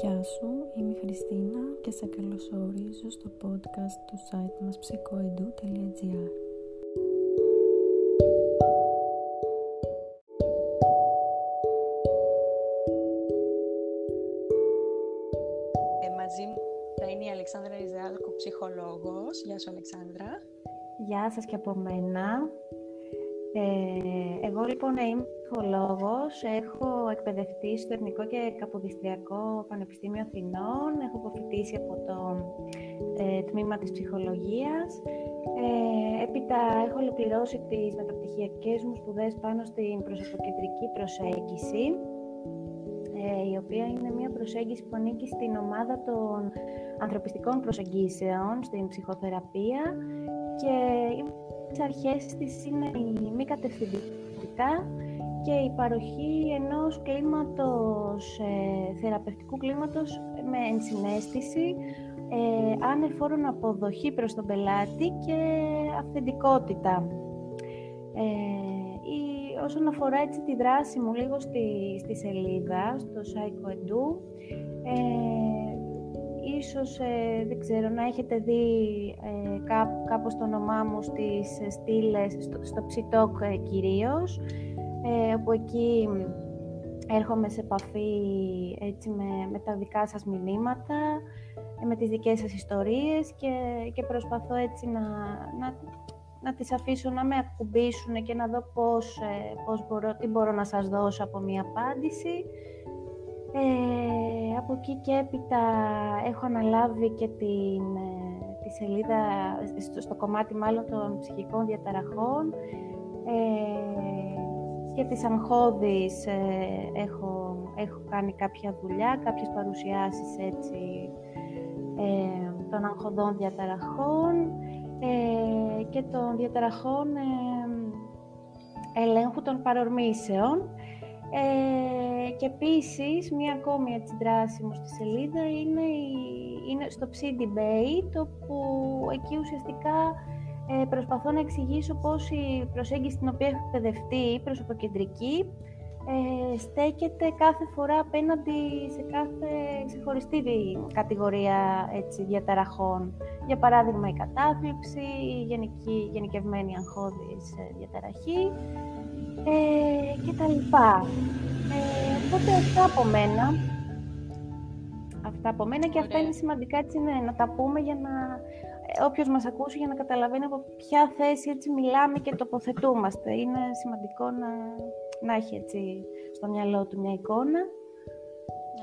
Γεια σου, είμαι η Χριστίνα και σε καλωσορίζω στο podcast του site μας psychoedu.gr ε, Μαζί μου θα είναι η Αλεξάνδρα Ριζάλκο, ψυχολόγος. Γεια σου Αλεξάνδρα. Γεια σας και από μένα. Ε, εγώ λοιπόν είμαι ψυχολόγος, έχω εκπαιδευτεί στο Εθνικό και Καποδιστριακό Πανεπιστήμιο Αθηνών, έχω αποφοιτήσει από το ε, τμήμα της ψυχολογίας. Ε, έπειτα έχω ολοκληρώσει τις μεταπτυχιακές μου σπουδές πάνω στην προσωποκεντρική προσέγγιση, ε, η οποία είναι μια προσέγγιση που ανήκει στην ομάδα των ανθρωπιστικών προσεγγίσεων, στην ψυχοθεραπεία. Και τις αρχές της είναι η μη κατευθυντικά και η παροχή ενός κλίματος, ε, θεραπευτικού κλίματος με ενσυναίσθηση, ε, ανεφόρον αποδοχή προς τον πελάτη και αυθεντικότητα. Ε, η, όσον αφορά έτσι τη δράση μου λίγο στη, στη σελίδα, στο Psycho ε, ίσως, ε, δεν ξέρω, να έχετε δει ε, κάπως το όνομά μου στις στήλες, στο, στο Ψιτόκ ε, κυρίως, ε, όπου εκεί έρχομαι σε επαφή έτσι, με, με τα δικά σας μηνύματα, ε, με τις δικές σας ιστορίες και, και προσπαθώ έτσι να, να, να τις αφήσω να με ακουμπήσουν και να δω πώς, ε, πώς μπορώ, τι μπορώ να σας δώσω από μία απάντηση. Ε, από εκεί και έπειτα έχω αναλάβει και την, τη σελίδα, στο, στο, κομμάτι μάλλον των ψυχικών διαταραχών. Ε, και τις αγχώδεις ε, έχω, έχω κάνει κάποια δουλειά, κάποιες παρουσιάσεις έτσι ε, των αγχωδών διαταραχών ε, και των διαταραχών ελέγχου των παρορμήσεων. και επίσης, μία ακόμη έτσι δράση μου στη σελίδα είναι, η, είναι στο Ψι Debate, όπου εκεί ουσιαστικά ε, προσπαθώ να εξηγήσω πώς η προσέγγιση στην οποία έχω εκπαιδευτεί, η προσωποκεντρική, ε, στέκεται κάθε φορά απέναντι σε κάθε ξεχωριστή κατηγορία έτσι, διαταραχών. Για παράδειγμα, η κατάθλιψη, η γενική, γενικευμένη αγχώδης ε, διαταραχή ε, και τα λοιπά. Ε, οπότε αυτά από μένα. Αυτά από μένα και αυτά είναι σημαντικά έτσι, ναι, να τα πούμε για να όποιος μας ακούσει για να καταλαβαίνει από ποια θέση έτσι μιλάμε και τοποθετούμαστε. Είναι σημαντικό να, να έχει έτσι στο μυαλό του μια εικόνα.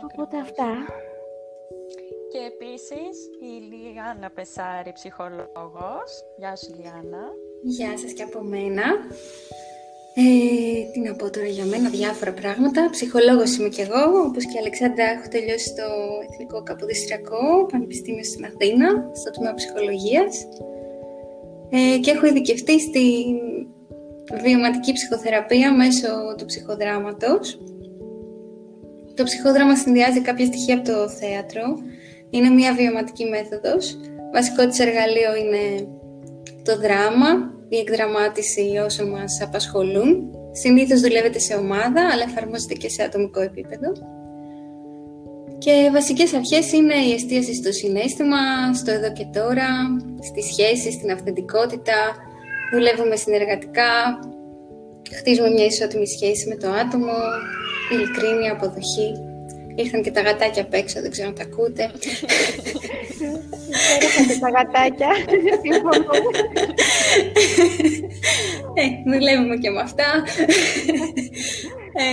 Οπότε αυτά. Και επίσης η Λιάννα Πεσάρη, ψυχολόγος. Γεια σου Λιάννα. Γεια σας και από μένα. Ε, τι να πω τώρα για μένα, διάφορα πράγματα. Ψυχολόγος είμαι κι εγώ, όπως και η Αλεξάνδρα έχω τελειώσει στο Εθνικό Καποδιστριακό Πανεπιστήμιο στην Αθήνα, στο τμήμα ψυχολογίας. Ε, και έχω ειδικευτεί στη βιωματική ψυχοθεραπεία μέσω του ψυχοδράματος. Το ψυχόδραμα συνδυάζει κάποια στοιχεία από το θέατρο. Είναι μια βιωματική μέθοδος. Βασικό της εργαλείο είναι το δράμα, η εκδραμάτιση όσων μας απασχολούν. Συνήθως δουλεύετε σε ομάδα, αλλά εφαρμόζεται και σε ατομικό επίπεδο. Και βασικές αρχές είναι η εστίαση στο συνέστημα, στο εδώ και τώρα, στη σχέση, στην αυθεντικότητα, δουλεύουμε συνεργατικά, χτίζουμε μια ισότιμη σχέση με το άτομο, ειλικρίνεια, αποδοχή. Ήρθαν και τα γατάκια απ' έξω, δεν ξέρω αν τα ακούτε. Ήρθαν και τα γατάκια, ε, δουλεύουμε και με αυτά. ε,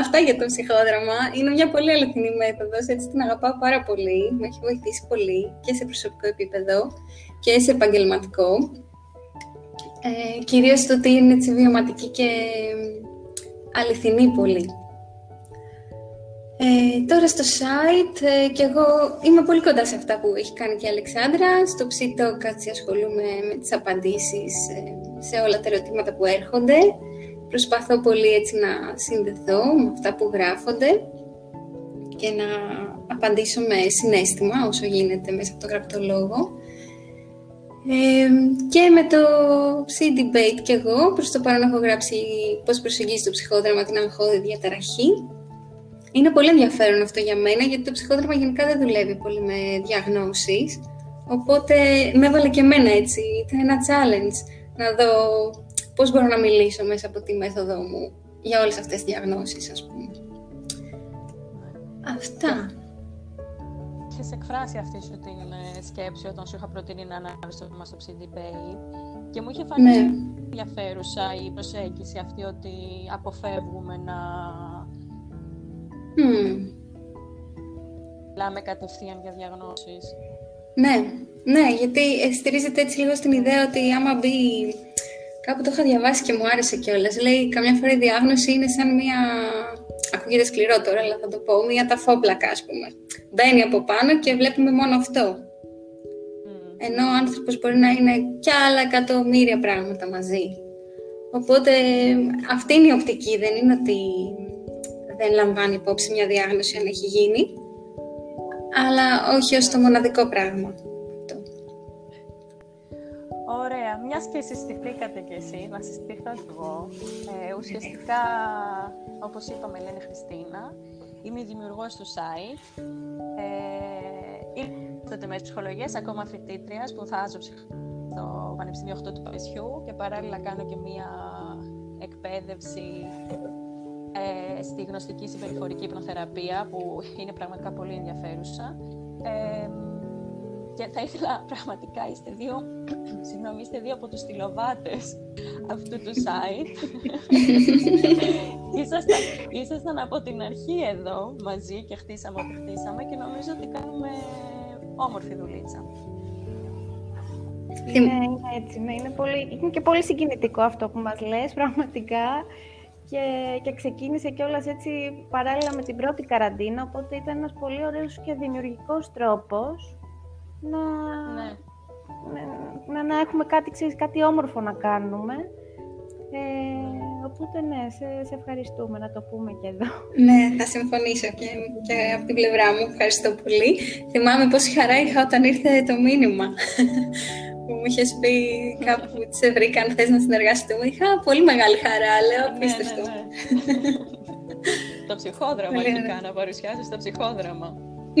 αυτά για το ψυχόδραμα. Είναι μια πολύ αληθινή μέθοδος, έτσι την αγαπάω πάρα πολύ. Με έχει βοηθήσει πολύ και σε προσωπικό επίπεδο και σε επαγγελματικό. Ε, κυρίως το ότι είναι έτσι βιωματική και αληθινή πολύ. Ε, τώρα στο site ε, και εγώ είμαι πολύ κοντά σε αυτά που έχει κάνει και η Αλεξάνδρα. Στο ψήτο κάτσε ασχολούμαι με τις απαντήσεις ε, σε όλα τα ερωτήματα που έρχονται. Προσπαθώ πολύ έτσι να συνδεθώ με αυτά που γράφονται και να απαντήσω με συνέστημα όσο γίνεται μέσα από το γραπτό λόγο. Ε, και με το C-Debate και εγώ, προς το παρόν έχω γράψει πώς προσεγγίζει το ψυχόδραμα την αγχώδη διαταραχή είναι πολύ ενδιαφέρον αυτό για μένα, γιατί το ψυχόδραμα γενικά δεν δουλεύει πολύ με διαγνώσεις. Οπότε με έβαλε και εμένα έτσι, ήταν ένα challenge να δω πώς μπορώ να μιλήσω μέσα από τη μέθοδο μου για όλες αυτές τις διαγνώσεις, ας πούμε. Αυτά. Είχες εκφράσει αυτή σου την ε, σκέψη όταν σου είχα προτείνει να ανάβεις το θέμα στο CDPay και μου είχε φανεί ναι. ενδιαφέρουσα η προσέγγιση αυτή ότι αποφεύγουμε να mm. μιλάμε κατευθείαν για διαγνώσεις. Ναι, ναι, γιατί στηρίζεται έτσι λίγο στην ιδέα ότι άμα μπει Κάπου το είχα διαβάσει και μου άρεσε κιόλας. Λέει, καμιά φορά η διάγνωση είναι σαν μια. Ακούγεται σκληρό τώρα, αλλά θα το πω. Μια ταφόπλακα, ας πούμε. Μπαίνει από πάνω και βλέπουμε μόνο αυτό. Mm. Ενώ ο άνθρωπος μπορεί να είναι κι άλλα εκατομμύρια πράγματα μαζί. Οπότε αυτή είναι η οπτική. Δεν είναι ότι δεν λαμβάνει υπόψη μια διάγνωση αν έχει γίνει, αλλά όχι ως το μοναδικό πράγμα. Ωραία. Μιας και συστηθήκατε κι εσύ, να συστηθώ κι εγώ. Ε, ουσιαστικά, όπως είπαμε, λένε Χριστίνα. Είμαι η δημιουργός του site. Ε, είμαι με ψυχολογίας, ακόμα φοιτήτριας, σπουδάζω στο Πανεπιστήμιο 8 του Παρισιού και παράλληλα κάνω και μία εκπαίδευση ε, στη γνωστική συμπεριφορική υπνοθεραπεία που είναι πραγματικά πολύ ενδιαφέρουσα. Ε, και θα ήθελα πραγματικά, είστε δύο, συγγνώμη, είστε δύο από τους στυλοβάτες αυτού του site. ήσασταν, ήσασταν από την αρχή εδώ μαζί και χτίσαμε ό,τι χτίσαμε και νομίζω ότι κάνουμε όμορφη δουλίτσα. Είναι, είναι έτσι, ναι, είναι, πολύ, είναι και πολύ συγκινητικό αυτό που μας λες, πραγματικά. Και, και ξεκίνησε κιόλας έτσι παράλληλα με την πρώτη καραντίνα, οπότε ήταν ένας πολύ ωραίος και δημιουργικός τρόπος να, ναι. να, να, έχουμε κάτι, ξέρεις, κάτι όμορφο να κάνουμε. Ε, οπότε ναι, σε, σε ευχαριστούμε να το πούμε και εδώ. Ναι, θα συμφωνήσω και, και από την πλευρά μου. Ευχαριστώ πολύ. Θυμάμαι πόση χαρά είχα όταν ήρθε το μήνυμα που μου είχες πει κάπου που σε βρήκα αν θες να συνεργαστούμε. Είχα πολύ μεγάλη χαρά, λέω, ναι, απίστευτο. Ναι, ναι, το ψυχόδραμα αρχικά, να παρουσιάσεις το ψυχόδραμα.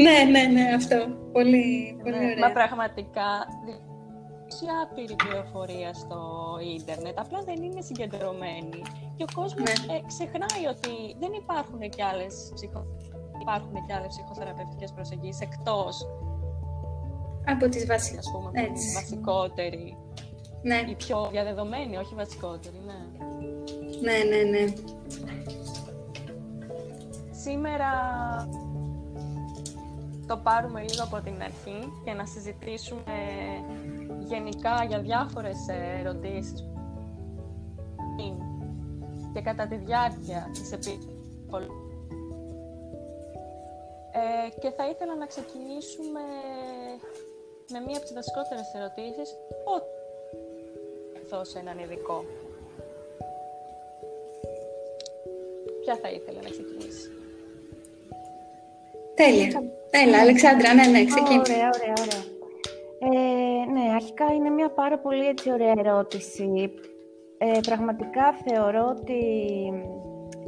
Ναι, ναι, ναι, αυτό. Πολύ, πολύ ναι, ωραία. Μα πραγματικά έχει άπειρη πληροφορία στο ίντερνετ, απλά δεν είναι συγκεντρωμένη. Και ο κόσμος ναι. ε, ξεχνάει ότι δεν υπάρχουν και άλλες, ψυχο... υπάρχουν και άλλες ψυχοθεραπευτικές προσεγγίσεις εκτός από τις βασικές, ας πούμε, Έτσι. βασικότερη. Ναι. Η πιο διαδεδομένη, όχι βασικότερη, ναι. Ναι, ναι, ναι. Σήμερα το πάρουμε λίγο από την αρχή και να συζητήσουμε γενικά για διάφορες ερωτήσεις και κατά τη διάρκεια της επί... Ε, και θα ήθελα να ξεκινήσουμε με μία από τις βασικότερες ερωτήσεις. Πότε δώσει έναν ειδικό. Ποια θα ήθελε να ξεκινήσει; Τέλεια. Έλα, Αλεξάνδρα, ναι, ναι, ξεκίνησε. Ωραία, ωραία, ωραία. Ε, ναι, αρχικά είναι μια πάρα πολύ έτσι ωραία ερώτηση. Ε, πραγματικά θεωρώ ότι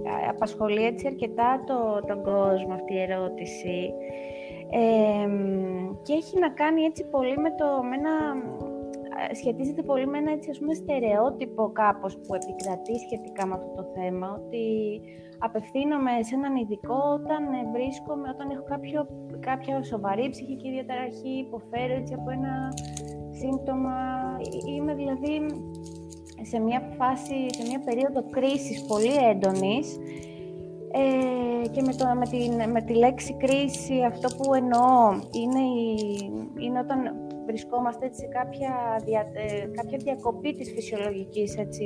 ε, απασχολεί έτσι αρκετά το, τον κόσμο αυτή η ερώτηση. Ε, και έχει να κάνει έτσι πολύ με το, με ένα, ε, σχετίζεται πολύ με ένα έτσι ας πούμε στερεότυπο κάπως που επικρατεί σχετικά με αυτό το θέμα, ότι απευθύνομαι σε έναν ειδικό όταν ε, βρίσκομαι, όταν έχω κάποιο, κάποια σοβαρή ψυχική διαταραχή, υποφέρω έτσι από ένα σύμπτωμα. Είμαι δηλαδή σε μια φάση, σε μια περίοδο κρίσης πολύ έντονης ε, και με, το, με, την, με τη λέξη κρίση αυτό που εννοώ είναι, είναι όταν βρισκόμαστε έτσι, σε κάποια, δια, ε, κάποια διακοπή της φυσιολογικής έτσι,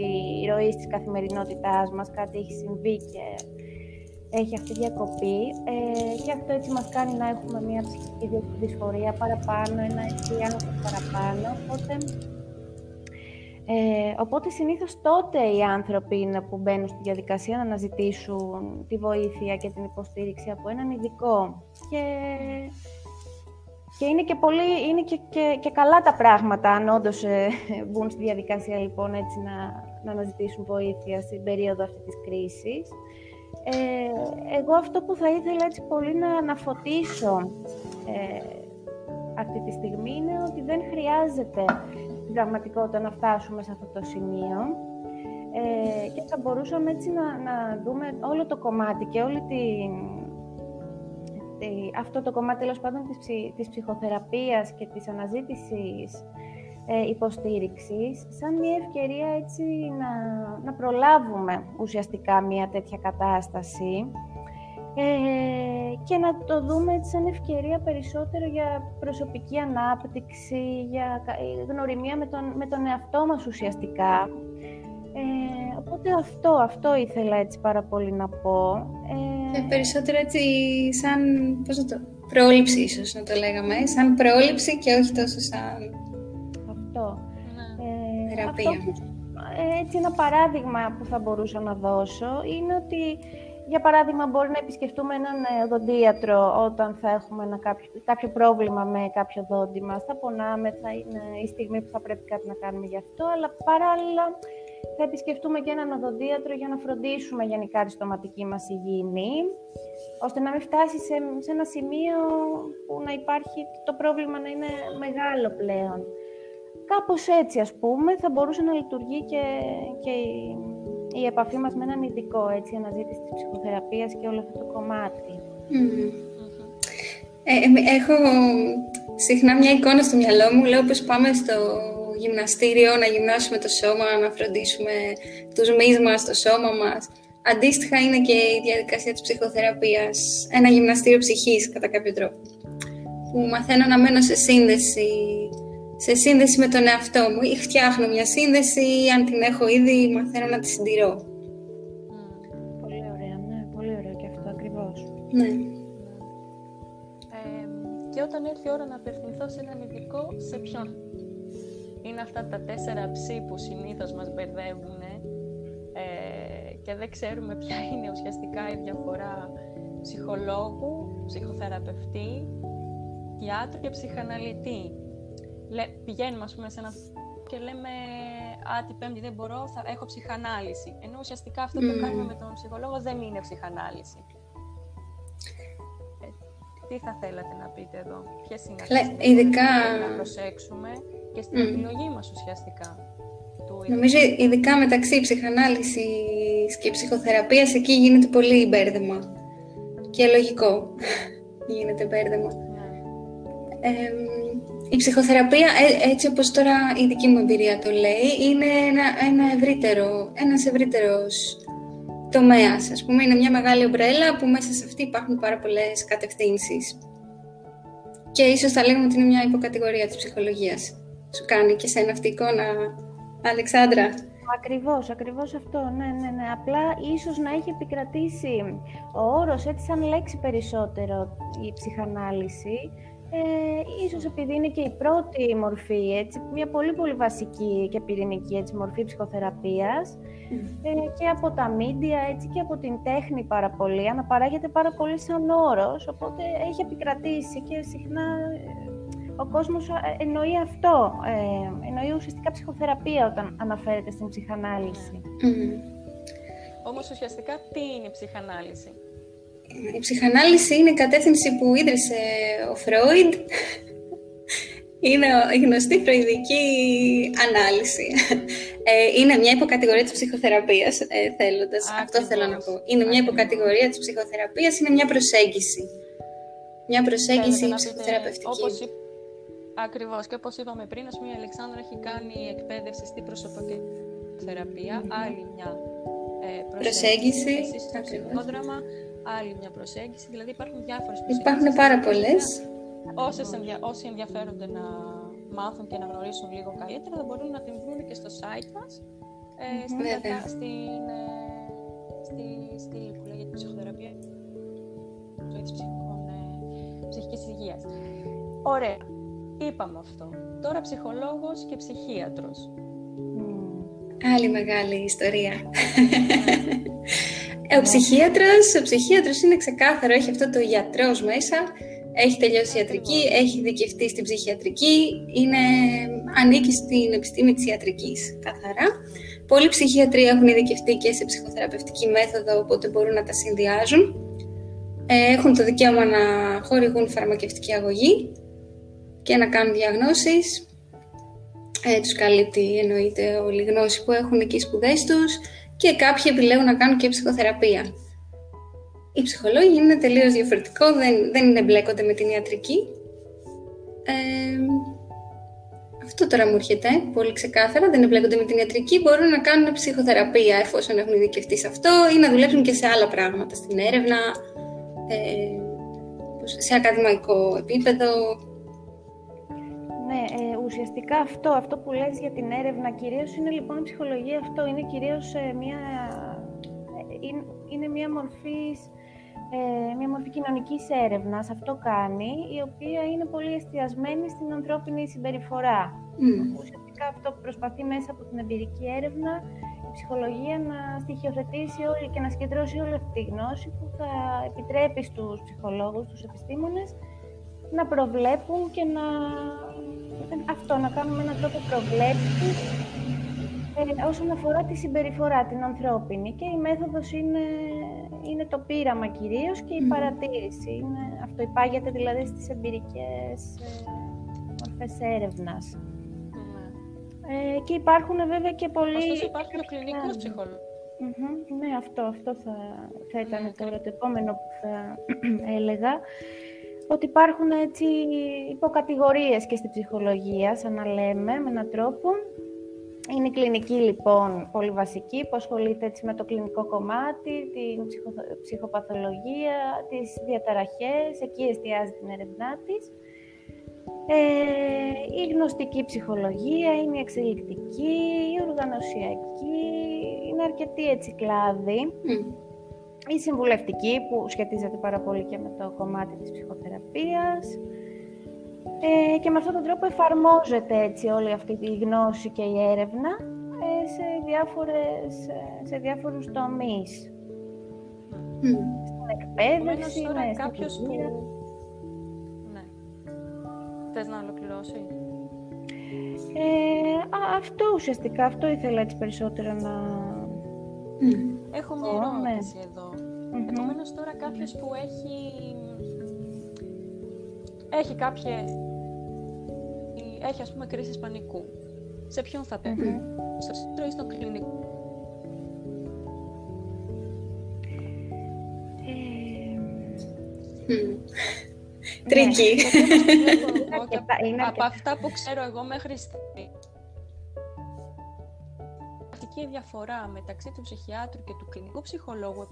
ροής της καθημερινότητάς μας, κάτι έχει συμβεί και έχει αυτή η διακοπή. Ε, και αυτό έτσι μας κάνει να έχουμε μια ψυχική δυσφορία παραπάνω, ένα έτσι παραπάνω, οπότε... Ε, οπότε συνήθως τότε οι άνθρωποι είναι που μπαίνουν στη διαδικασία να αναζητήσουν τη βοήθεια και την υποστήριξη από έναν ειδικό. Και και είναι και, πολύ, είναι και, και, καλά τα πράγματα αν όντως ε, μπουν στη διαδικασία λοιπόν έτσι να, να αναζητήσουν βοήθεια στην περίοδο αυτή της κρίσης. Ε, εγώ αυτό που θα ήθελα έτσι πολύ να αναφωτίσω ε, αυτή τη στιγμή είναι ότι δεν χρειάζεται στην πραγματικότητα να φτάσουμε σε αυτό το σημείο. Ε, και θα μπορούσαμε έτσι να, να δούμε όλο το κομμάτι και όλη την, αυτό το κομμάτι τέλος πάντων της, της ψυχοθεραπείας και της αναζήτησης ε, υποστήριξης σαν μια ευκαιρία έτσι να, να προλάβουμε ουσιαστικά μια τέτοια κατάσταση ε, και να το δούμε έτσι σαν ευκαιρία περισσότερο για προσωπική ανάπτυξη, για γνωριμία με τον, με τον εαυτό μας ουσιαστικά. Ε, οπότε αυτό, αυτό ήθελα έτσι πάρα πολύ να πω. Ε, περισσότερο έτσι σαν, πώς το, πρόληψη ίσως να το λέγαμε, σαν πρόληψη και όχι τόσο σαν αυτό. Ε, Θεραπεία. έτσι ένα παράδειγμα που θα μπορούσα να δώσω είναι ότι για παράδειγμα, μπορεί να επισκεφτούμε έναν οδοντίατρο όταν θα έχουμε ένα κάποιο, κάποιο πρόβλημα με κάποιο δόντι μας. Θα πονάμε, θα είναι η στιγμή που θα πρέπει κάτι να κάνουμε γι' αυτό, αλλά παράλληλα θα επισκεφτούμε και έναν οδοντίατρο για να φροντίσουμε γενικά τη στοματική μας υγιεινή, ώστε να μην φτάσει σε, σε ένα σημείο που να υπάρχει το πρόβλημα να είναι μεγάλο πλέον. Κάπως έτσι, ας πούμε, θα μπορούσε να λειτουργεί και, και η επαφή μας με έναν ειδικό, έτσι, αναζήτηση της ψυχοθεραπείας και όλο αυτό το κομμάτι. Ε, έχω συχνά μια εικόνα στο μυαλό μου, λέω πως πάμε στο γυμναστήριο να γυμνάσουμε το σώμα, να φροντίσουμε τους μυς μας, το σώμα μας. Αντίστοιχα είναι και η διαδικασία της ψυχοθεραπείας, ένα γυμναστήριο ψυχής κατά κάποιο τρόπο, που μαθαίνω να μένω σε σύνδεση σε σύνδεση με τον εαυτό μου ή φτιάχνω μια σύνδεση ή αν την έχω ήδη μαθαίνω να τη συντηρώ. Πολύ ωραία, ναι, πολύ ωραία και αυτό ακριβώς. Ναι. Ε, και όταν έρθει η ώρα να απευθυνθώ σε έναν ειδικό, σε ποιον; Είναι αυτά τα τέσσερα ψή που συνήθως μας μπερδεύουν ε, και δεν ξέρουμε ποια είναι ουσιαστικά η διαφορά ψυχολόγου, ψυχοθεραπευτή, γιατρού και ψυχαναλυτή λέ, πηγαίνουμε ας πούμε σε ένα και λέμε «Α, την πέμπτη δεν μπορώ, θα έχω ψυχανάλυση». Ενώ ουσιαστικά αυτό που κάνουμε με τον ψυχολόγο δεν είναι ψυχανάλυση. Ε, τι θα θέλατε να πείτε εδώ, ποιες είναι αυτές τις ειδικά... που να προσέξουμε και στην mm. επιλογή μας ουσιαστικά. Του Νομίζω ειδικά μεταξύ ψυχανάλυσης και ψυχοθεραπείας εκεί γίνεται πολύ μπέρδεμα. Και λογικό γίνεται μπέρδεμα. Ναι. Ε, η ψυχοθεραπεία, ε, έτσι όπως τώρα η δική μου εμπειρία το λέει, είναι ένα, ένα ευρύτερο, ένας ευρύτερος τομέας. Ας πούμε, είναι μια μεγάλη ομπρέλα που μέσα σε αυτή υπάρχουν πάρα πολλές κατευθύνσεις. Και ίσως θα λέγαμε ότι είναι μια υποκατηγορία της ψυχολογίας. Σου κάνει και σένα αυτή η εικόνα, Αλεξάνδρα. Ακριβώς, ακριβώς αυτό, ναι, ναι, ναι. Απλά ίσως να έχει επικρατήσει ο όρος έτσι σαν λέξη περισσότερο η ψυχανάλυση, ε, ίσως επειδή είναι και η πρώτη μορφή, έτσι, μια πολύ πολύ βασική και πυρηνική έτσι, μορφή ψυχοθεραπείας ε, και από τα μίντια έτσι, και από την τέχνη πάρα πολύ, αναπαράγεται πάρα πολύ σαν όρος, οπότε έχει επικρατήσει και συχνά ε, ο κόσμος ε, εννοεί αυτό, ε, εννοεί ουσιαστικά ψυχοθεραπεία όταν αναφέρεται στην ψυχανάλυση. Όμως ουσιαστικά τι είναι η ψυχανάλυση; Η ψυχανάλυση είναι η κατεύθυνση που ίδρυσε ο Φρόιντ. Είναι η γνωστή φροηδική ανάλυση. Ε, είναι μια υποκατηγορία της ψυχοθεραπείας, ε, θέλοντας. Αυτό θέλω να πω. Είναι μια υποκατηγορία της ψυχοθεραπείας, είναι μια προσέγγιση. Μια προσέγγιση ψυχοθεραπευτική. Όπως Ακριβώς. Και όπως είπαμε πριν, ας πούμε, η Αλεξάνδρα έχει κάνει εκπαίδευση στην προσωπική θεραπεία, άλλη μια ε, προσέγγιση, προσέγγιση άλλη μια προσέγγιση, δηλαδή υπάρχουν διάφορες προσέγγισεις. Υπάρχουν πάρα πολλές. όσοι ενδιαφέρονται να μάθουν και να γνωρίσουν λίγο καλύτερα, θα μπορούν να την βρουν και στο site μας, ε, στην, στην, ε, στη στήλη που λέγεται ψυχοθεραπεία ζωή της ψυχικών, ε, ψυχικής υγείας. Ωραία. Είπαμε αυτό. Τώρα ψυχολόγος και ψυχίατρος. Άλλη μεγάλη ιστορία. Ε, ο ψυχίατρος, ο ψυχίατρος είναι ξεκάθαρο, έχει αυτό το γιατρός μέσα, έχει τελειώσει ιατρική, έχει δικαιωθεί στην ψυχιατρική, είναι, ανήκει στην επιστήμη της ιατρικής, καθαρά. Πολλοί ψυχιατροί έχουν ειδικευτεί και σε ψυχοθεραπευτική μέθοδο, οπότε μπορούν να τα συνδυάζουν. Ε, έχουν το δικαίωμα να χορηγούν φαρμακευτική αγωγή και να κάνουν διαγνώσεις. Ε, τους καλύπτει εννοείται όλη η γνώση που έχουν εκεί οι σπουδές τους και κάποιοι επιλέγουν να κάνουν και ψυχοθεραπεία. Οι ψυχολόγοι είναι τελείως διαφορετικό, δεν, δεν είναι μπλέκονται με την ιατρική. Ε, αυτό τώρα μου έρχεται πολύ ξεκάθαρα. Δεν εμπλέκονται με την ιατρική. Μπορούν να κάνουν ψυχοθεραπεία εφόσον έχουν ειδικευτεί σε αυτό ή να δουλέψουν και σε άλλα πράγματα, στην έρευνα, ε, σε ακαδημαϊκό επίπεδο. Ναι, ε, ουσιαστικά αυτό, αυτό που λες για την έρευνα κυρίως είναι λοιπόν η ψυχολογία αυτό, είναι κυρίως ε, μια, ε, είναι, είναι μια μορφή ε, μια μορφή κοινωνικής έρευνας, αυτό κάνει, η οποία είναι πολύ εστιασμένη στην ανθρώπινη συμπεριφορά. Mm. Ουσιαστικά αυτό που προσπαθεί μέσα από την εμπειρική έρευνα η ψυχολογία να στοιχειοθετήσει όλη και να συγκεντρώσει όλη αυτή τη γνώση που θα επιτρέπει στους ψυχολόγους, στους επιστήμονες να προβλέπουν και να αυτό, να κάνουμε έναν τρόπο προβλέψης ε, όσον αφορά τη συμπεριφορά, την ανθρώπινη. Και η μέθοδος είναι, είναι το πείραμα κυρίως και η παρατήρηση. Είναι, αυτό υπάγεται δηλαδή στις εμπειρικές ε, μορφές έρευνας. Ε, και υπάρχουν βέβαια και πολλοί... Ωστόσο υπάρχει ο κλινικός ψυχολόγος. ναι, αυτό, αυτό θα, θα ήταν ναι, τώρα το επόμενο που θα έλεγα. Ότι υπάρχουν έτσι υποκατηγορίες και στη ψυχολογία, σαν να λέμε, με έναν τρόπο. Είναι η κλινική λοιπόν πολύ βασική που ασχολείται έτσι, με το κλινικό κομμάτι, την ψυχοπαθολογία, τις διαταραχές, εκεί εστιάζει την έρευνά της. Ε, η γνωστική ψυχολογία, είναι η εξελικτική, η οργανωσιακή, είναι αρκετή έτσι κλάδη. Η συμβουλευτική που σχετίζεται πάρα πολύ και με το κομμάτι της ψυχοθεραπείας. Ε, και με αυτόν τον τρόπο εφαρμόζεται έτσι όλη αυτή η γνώση και η έρευνα ε, σε, διάφορες, ε, σε διάφορους τομείς. Mm. Στην εκπαίδευση, ναι, κάποιος που... Ναι. Θες να ολοκληρώσει; Ε, α, αυτό ουσιαστικά, αυτό ήθελα έτσι περισσότερο να... Mm. Έχω μια ερώτηση ναι. εδώ. Mm-hmm. Επομένως τώρα κάποιος που έχει έχει κάποια... έχει ας πούμε κρίση πανικού. Σε ποιον θα πέφτει, στο ψυχίατρο ή στο κλινικό; Τρίκι. Από αυτά που ξέρω εγώ μέχρι στιγμή. Η διαφορά μεταξύ του ψυχιάτρου και του κλινικού ψυχολόγου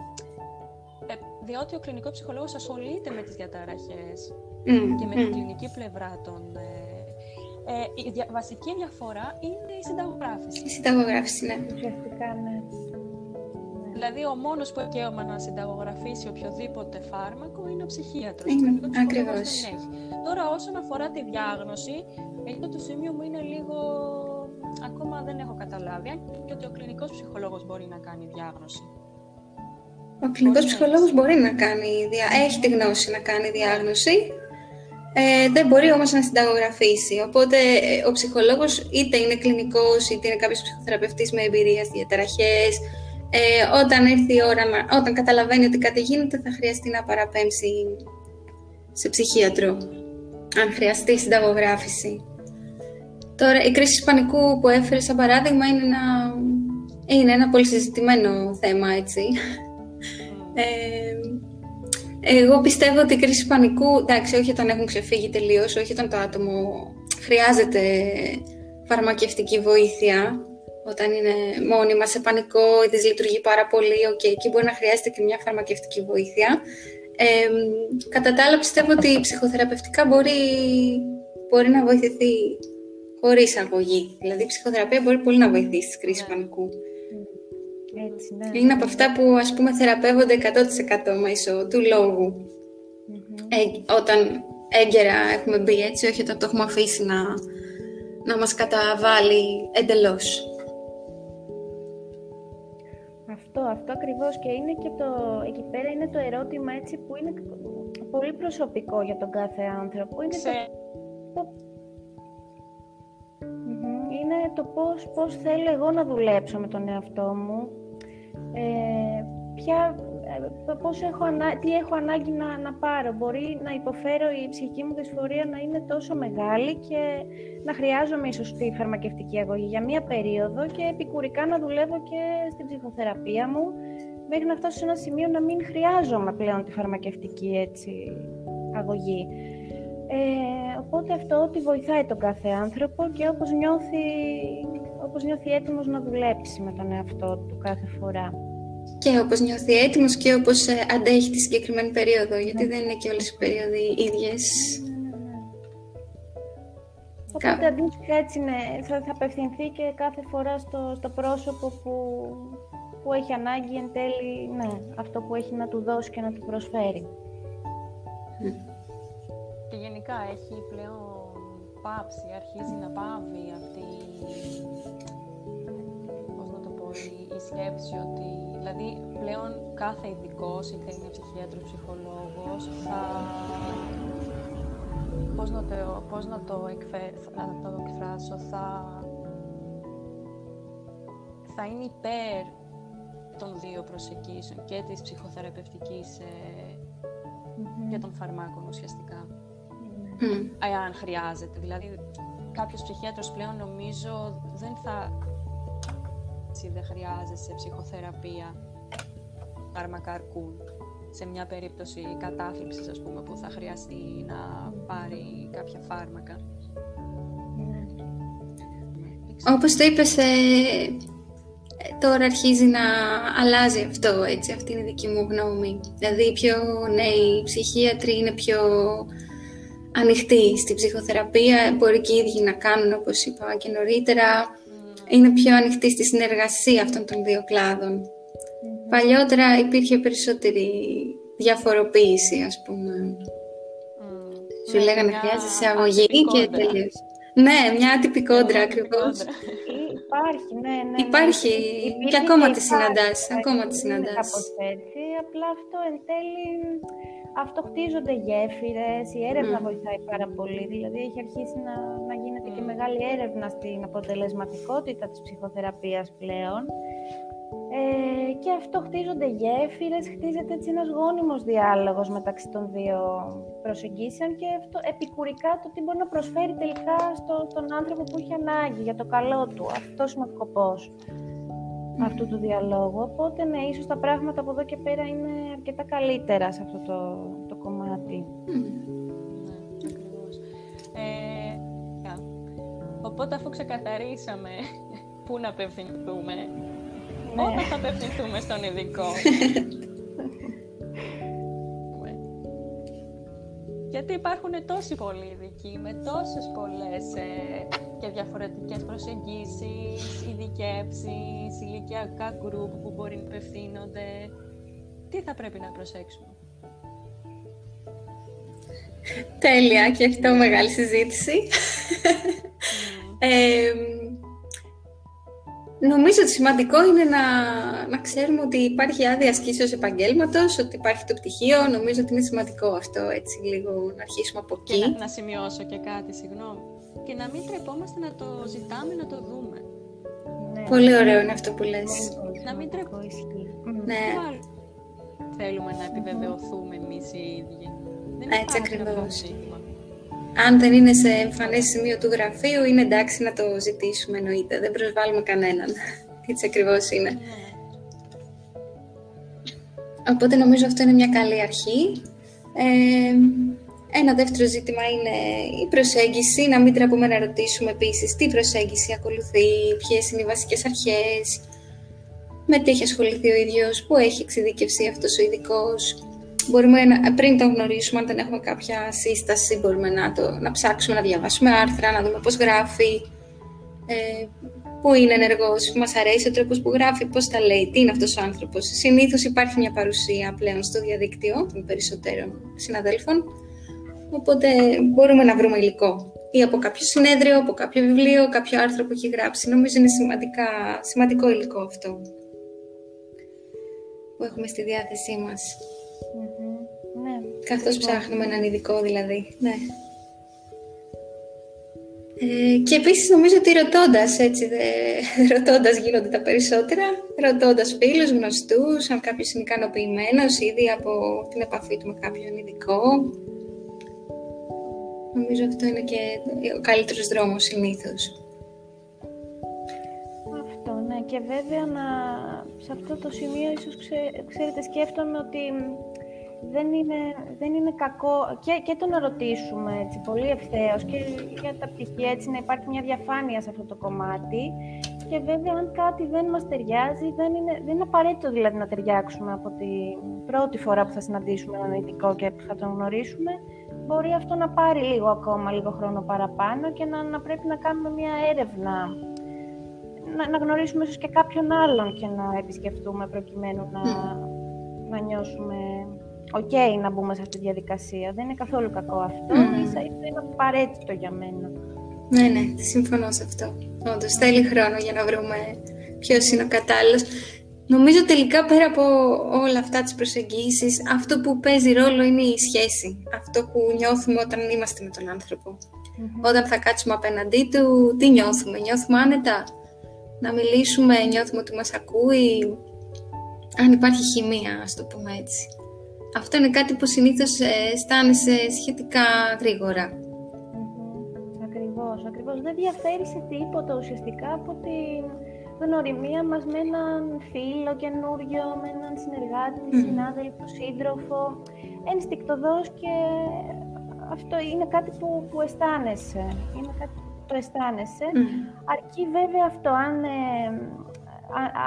ε, διότι ο κλινικό ψυχολόγος ασχολείται με τις διαταραχές και με την κλινική πλευρά των... Ε, ε, η βασική διαφορά είναι η συνταγογράφηση. Η συνταγογράφηση, ναι. Ουσιαστικά, ναι. Δηλαδή, ο μόνος που έχει δικαίωμα να συνταγογραφήσει οποιοδήποτε φάρμακο είναι ο ψυχίατρος. Είναι, ακριβώς. Τώρα, όσον αφορά τη διάγνωση, αυτό το σημείο μου είναι λίγο... Ακόμα δεν έχω καταλάβει, αν και ότι ο κλινικός ψυχολόγος μπορεί να κάνει διάγνωση. Ο κλινικός ψυχολόγος μπορεί να κάνει, έχει τη γνώση να κάνει διάγνωση, ε, δεν μπορεί όμως να συνταγογραφήσει. Οπότε ε, ο ψυχολόγος είτε είναι κλινικός, είτε είναι κάποιος ψυχοθεραπευτής με εμπειρία στις διαταραχές. Ε, όταν έρθει η ώρα, όταν καταλαβαίνει ότι κάτι γίνεται, θα χρειαστεί να παραπέμψει σε ψυχίατρο, αν χρειαστεί συνταγογράφηση. Τώρα, η κρίση πανικού που έφερες σαν παράδειγμα είναι ένα, είναι ένα πολύ συζητημένο θέμα, έτσι. Ε, εγώ πιστεύω ότι η κρίση πανικού, εντάξει, όχι όταν έχουν ξεφύγει τελείως, όχι όταν το άτομο χρειάζεται φαρμακευτική βοήθεια, όταν είναι μόνιμα σε πανικό ή της λειτουργεί πάρα πολύ, okay, εκεί μπορεί να χρειάζεται και μια φαρμακευτική βοήθεια. Ε, κατά τα άλλα, πιστεύω ότι ψυχοθεραπευτικά μπορεί, μπορεί να βοηθηθεί χωρίς αγωγή. Δηλαδή, η ψυχοθεραπεία μπορεί πολύ να βοηθήσει στις κρίσεις ναι. πανικού. Έτσι, ναι. Είναι από αυτά που ας πούμε θεραπεύονται 100% μέσω του λογου Ε, όταν έγκαιρα έχουμε μπει έτσι, όχι όταν το έχουμε αφήσει να, να μας καταβάλει εντελώς. Αυτό, αυτό ακριβώς και είναι και το, εκεί πέρα είναι το ερώτημα έτσι που είναι πολύ προσωπικό για τον κάθε άνθρωπο. Είναι το, το, είναι το πώς, πώς θέλω εγώ να δουλέψω με τον εαυτό μου, ε, ποια, ε, πώς έχω τι έχω ανάγκη να, να πάρω. Μπορεί να υποφέρω η ψυχική μου δυσφορία να είναι τόσο μεγάλη και να χρειάζομαι ίσως τη φαρμακευτική αγωγή για μία περίοδο και επικουρικά να δουλεύω και στην ψυχοθεραπεία μου μέχρι να φτάσω σε ένα σημείο να μην χρειάζομαι πλέον τη φαρμακευτική έτσι, αγωγή. Ε, οπότε αυτό ότι βοηθάει τον κάθε άνθρωπο και όπως νιώθει, όπως νιώθει έτοιμος να δουλέψει με τον εαυτό του κάθε φορά. Και όπως νιώθει έτοιμος και όπως ε, αντέχει τη συγκεκριμένη περίοδο, γιατί ναι. δεν είναι και όλες οι περίοδοι ίδιες. Ναι, ναι, ναι. Οπότε αντίστοιχα έτσι ναι, θα, θα απευθυνθεί και κάθε φορά στο, στο πρόσωπο που, που έχει ανάγκη εν τέλει, ναι, αυτό που έχει να του δώσει και να του προσφέρει. Και γενικά έχει πλέον πάψει, αρχίζει να πάβει αυτή πώς να το πω, η, σκέψη ότι δηλαδή πλέον κάθε ειδικός, είτε είναι ψυχίατρος, ψυχολόγος, θα πώς να το, πώς να το, να το εκφράσω, θα, θα είναι υπέρ των δύο προσεγγίσεων και της ψυχοθεραπευτικής ε, και των φαρμάκων ουσιαστικά. Mm. Αν χρειάζεται. Δηλαδή, κάποιος ψυχίατρος πλέον νομίζω δεν θα... δεν χρειάζεσαι ψυχοθεραπεία φάρμακα αρκούν σε μια περίπτωση κατάθλιψης, ας πούμε, που θα χρειαστεί να πάρει κάποια φάρμακα. Όπως το είπες, ε, τώρα αρχίζει να αλλάζει αυτό, έτσι, αυτή είναι η δική μου γνώμη. Δηλαδή, οι πιο νέοι ψυχίατροι είναι πιο ανοιχτοί στη ψυχοθεραπεία, μπορεί και οι ίδιοι να κάνουν, όπως είπα και νωρίτερα, είναι πιο ανοιχτοί στη συνεργασία αυτών των δύο κλάδων. Παλιότερα υπήρχε περισσότερη διαφοροποίηση, ας πούμε. Σου ναι, λέγανε χρειάζεσαι αγωγή και τελείως. Ναι, μια ατυπικόντρα ακριβώς. Υπάρχει, ναι, ναι. Υπάρχει και ακόμα τη συναντάς, ακόμα τη συναντάς. Κάπως έτσι, απλά αυτό εν τέλει, αυτό χτίζονται γέφυρες, η έρευνα mm. βοηθάει πάρα πολύ, δηλαδή έχει αρχίσει να, να γίνεται και μεγάλη έρευνα στην αποτελεσματικότητα της ψυχοθεραπείας πλέον ε, και αυτό χτίζονται γέφυρες, χτίζεται έτσι ένας γόνιμος διάλογος μεταξύ των δύο προσεγγίσεων και αυτό επικουρικά το τι μπορεί να προσφέρει τελικά στον άνθρωπο που έχει ανάγκη για το καλό του. Αυτός είναι ο σκοπός αυτού του διαλόγου. Οπότε, ναι, ίσως τα πράγματα από εδώ και πέρα είναι αρκετά καλύτερα σε αυτό το, το κομμάτι. Ναι, ακριβώς. Ε, οπότε, αφού ξεκαθαρίσαμε πού να απευθυνθούμε ναι. Όταν θα απευθυνθούμε στον ειδικό. Γιατί υπάρχουν τόσοι πολλοί ειδικοί με τόσες πολλές ε, και διαφορετικές προσεγγίσεις, ειδικεύσεις, ηλικιακά γκρουπ που μπορεί να απευθύνονται. Τι θα πρέπει να προσέξουμε; Τέλεια και αυτό μεγάλη συζήτηση. ε, Νομίζω ότι σημαντικό είναι να, να ξέρουμε ότι υπάρχει άδεια ασκήσεως επαγγέλματος, ότι υπάρχει το πτυχίο. Νομίζω ότι είναι σημαντικό αυτό, έτσι λίγο να αρχίσουμε από εκεί. Και να, να σημειώσω και κάτι, συγγνώμη. Και να μην τρεπόμαστε να το ζητάμε, να το δούμε. Ναι. Πολύ ωραίο είναι αυτό που λες. Να μην τρεπόμαστε. Ναι. Θέλουμε να επιβεβαιωθούμε εμείς οι ίδιοι; Δεν έτσι ακριβώς αν δεν είναι σε εμφανές σημείο του γραφείου, είναι εντάξει να το ζητήσουμε εννοείται. Δεν προσβάλλουμε κανέναν. Έτσι ακριβώς είναι. Οπότε νομίζω αυτό είναι μια καλή αρχή. Ε, ένα δεύτερο ζήτημα είναι η προσέγγιση, να μην τραπούμε να ρωτήσουμε επίσης τι προσέγγιση ακολουθεί, ποιες είναι οι βασικές αρχές, με τι έχει ασχοληθεί ο ίδιος, πού έχει εξειδικευθεί αυτός ο ειδικός, μπορούμε να, πριν το γνωρίσουμε, αν δεν έχουμε κάποια σύσταση, μπορούμε να, το, να ψάξουμε, να διαβάσουμε άρθρα, να δούμε πώς γράφει, ε, πού είναι ενεργός, μας αρέσει ο τρόπος που γράφει, πώς τα λέει, τι είναι αυτός ο άνθρωπος. Συνήθως υπάρχει μια παρουσία πλέον στο διαδίκτυο των περισσότερων συναδέλφων, οπότε μπορούμε να βρούμε υλικό ή από κάποιο συνέδριο, από κάποιο βιβλίο, κάποιο άρθρο που έχει γράψει. Νομίζω είναι σημαντικά, σημαντικό υλικό αυτό που έχουμε στη διάθεσή μας. Ναι. Καθώς ψάχνουμε έναν ειδικό δηλαδή. Ναι. Ε, και επίσης νομίζω ότι ρωτώντας, έτσι, δε, ρωτώντας γίνονται τα περισσότερα, ρωτώντας φίλους, γνωστούς, αν κάποιος είναι ικανοποιημένος ήδη από την επαφή του με κάποιον ειδικό. Νομίζω αυτό είναι και ο καλύτερος δρόμος συνήθως. Αυτό, ναι. Και βέβαια να, σε αυτό το σημείο ίσως ξέρετε σκέφτομαι ότι δεν είναι, δεν είναι κακό και, και το να ρωτήσουμε έτσι, πολύ ευθέως και για τα πτυχία έτσι να υπάρχει μια διαφάνεια σε αυτό το κομμάτι και βέβαια αν κάτι δεν μας ταιριάζει δεν είναι, δεν είναι απαραίτητο δηλαδή να ταιριάξουμε από την πρώτη φορά που θα συναντήσουμε έναν ειδικό και που θα τον γνωρίσουμε μπορεί αυτό να πάρει λίγο ακόμα, λίγο χρόνο παραπάνω και να, να πρέπει να κάνουμε μια έρευνα να, να γνωρίσουμε ίσως και κάποιον άλλον και να επισκεφτούμε προκειμένου να, να νιώσουμε οκ να μπούμε σε αυτή τη διαδικασία. Δεν είναι καθόλου κακό αυτό. Mm. Ίσα ίσα είναι απαραίτητο για μένα. Ναι, ναι, συμφωνώ σε αυτό. Όντως, θέλει χρόνο για να βρούμε ποιος είναι ο κατάλληλος. Νομίζω τελικά πέρα από όλα αυτά τις προσεγγίσεις, αυτό που παίζει ρόλο είναι η σχέση. Αυτό που νιώθουμε όταν είμαστε με τον άνθρωπο. Όταν θα κάτσουμε απέναντί του, τι νιώθουμε; Νιώθουμε άνετα; Να μιλήσουμε, νιώθουμε ότι μας ακούει. Αν υπάρχει χημεία, ας το πούμε έτσι. Αυτό είναι κάτι που συνήθως ε, αισθάνεσαι σχετικά γρήγορα. Ακριβώς, ακριβώς. Δεν διαφέρει σε τίποτα ουσιαστικά από την γνωριμία μας με έναν φίλο καινούριο, με έναν συνεργάτη, mm. συνάδελφο, σύντροφο. Ενστικτοδός και αυτό είναι κάτι που, που αισθάνεσαι. Είναι κάτι που το αισθάνεσαι. Αρκεί βέβαια αυτό, αν ε,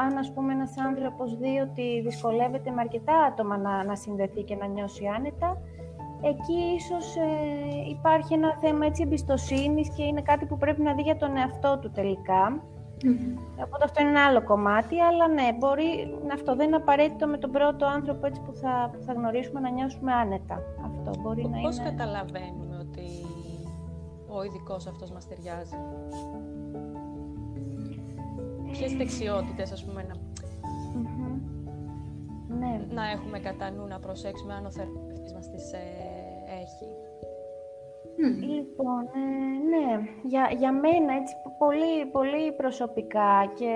αν ας πούμε ένας άνθρωπος δει ότι δυσκολεύεται με αρκετά άτομα να, να συνδεθεί και να νιώσει άνετα, εκεί ίσως ε, υπάρχει ένα θέμα έτσι εμπιστοσύνης και είναι κάτι που πρέπει να δει για τον εαυτό του τελικά. Mm-hmm. Οπότε αυτό είναι ένα άλλο κομμάτι, αλλά ναι, μπορεί, αυτό δεν είναι απαραίτητο με τον πρώτο άνθρωπο έτσι που θα, θα γνωρίσουμε να νιώσουμε άνετα. Αυτό μπορεί να πώς καταλαβαίνουμε ότι ο ειδικός αυτός μας ταιριάζει ποιες δεξιότητες, ας πούμε, να... Ναι. να έχουμε κατά νου, να προσέξουμε αν ο θεραπευτής μας τις ε, έχει; Λοιπόν, ε, ναι, για, για μένα έτσι πολύ, πολύ προσωπικά και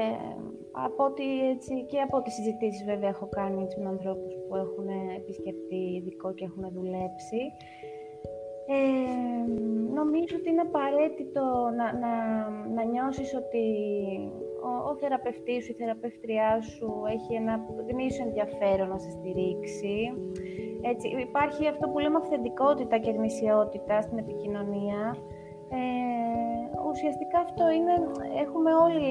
από ό,τι, έτσι, και από τις συζητήσεις βέβαια έχω κάνει έτσι, με ανθρώπους που έχουν επισκεφτεί ειδικό και έχουν δουλέψει. Ε, νομίζω ότι είναι απαραίτητο να, να, να νιώσεις ότι ο, ο θεραπευτής σου, η θεραπεύτριά σου έχει ένα γνήσιο ενδιαφέρον να σε στηρίξει. Έτσι, υπάρχει αυτό που λέμε αυθεντικότητα και γνησιότητα στην επικοινωνία. Ε, ουσιαστικά αυτό είναι, έχουμε όλοι,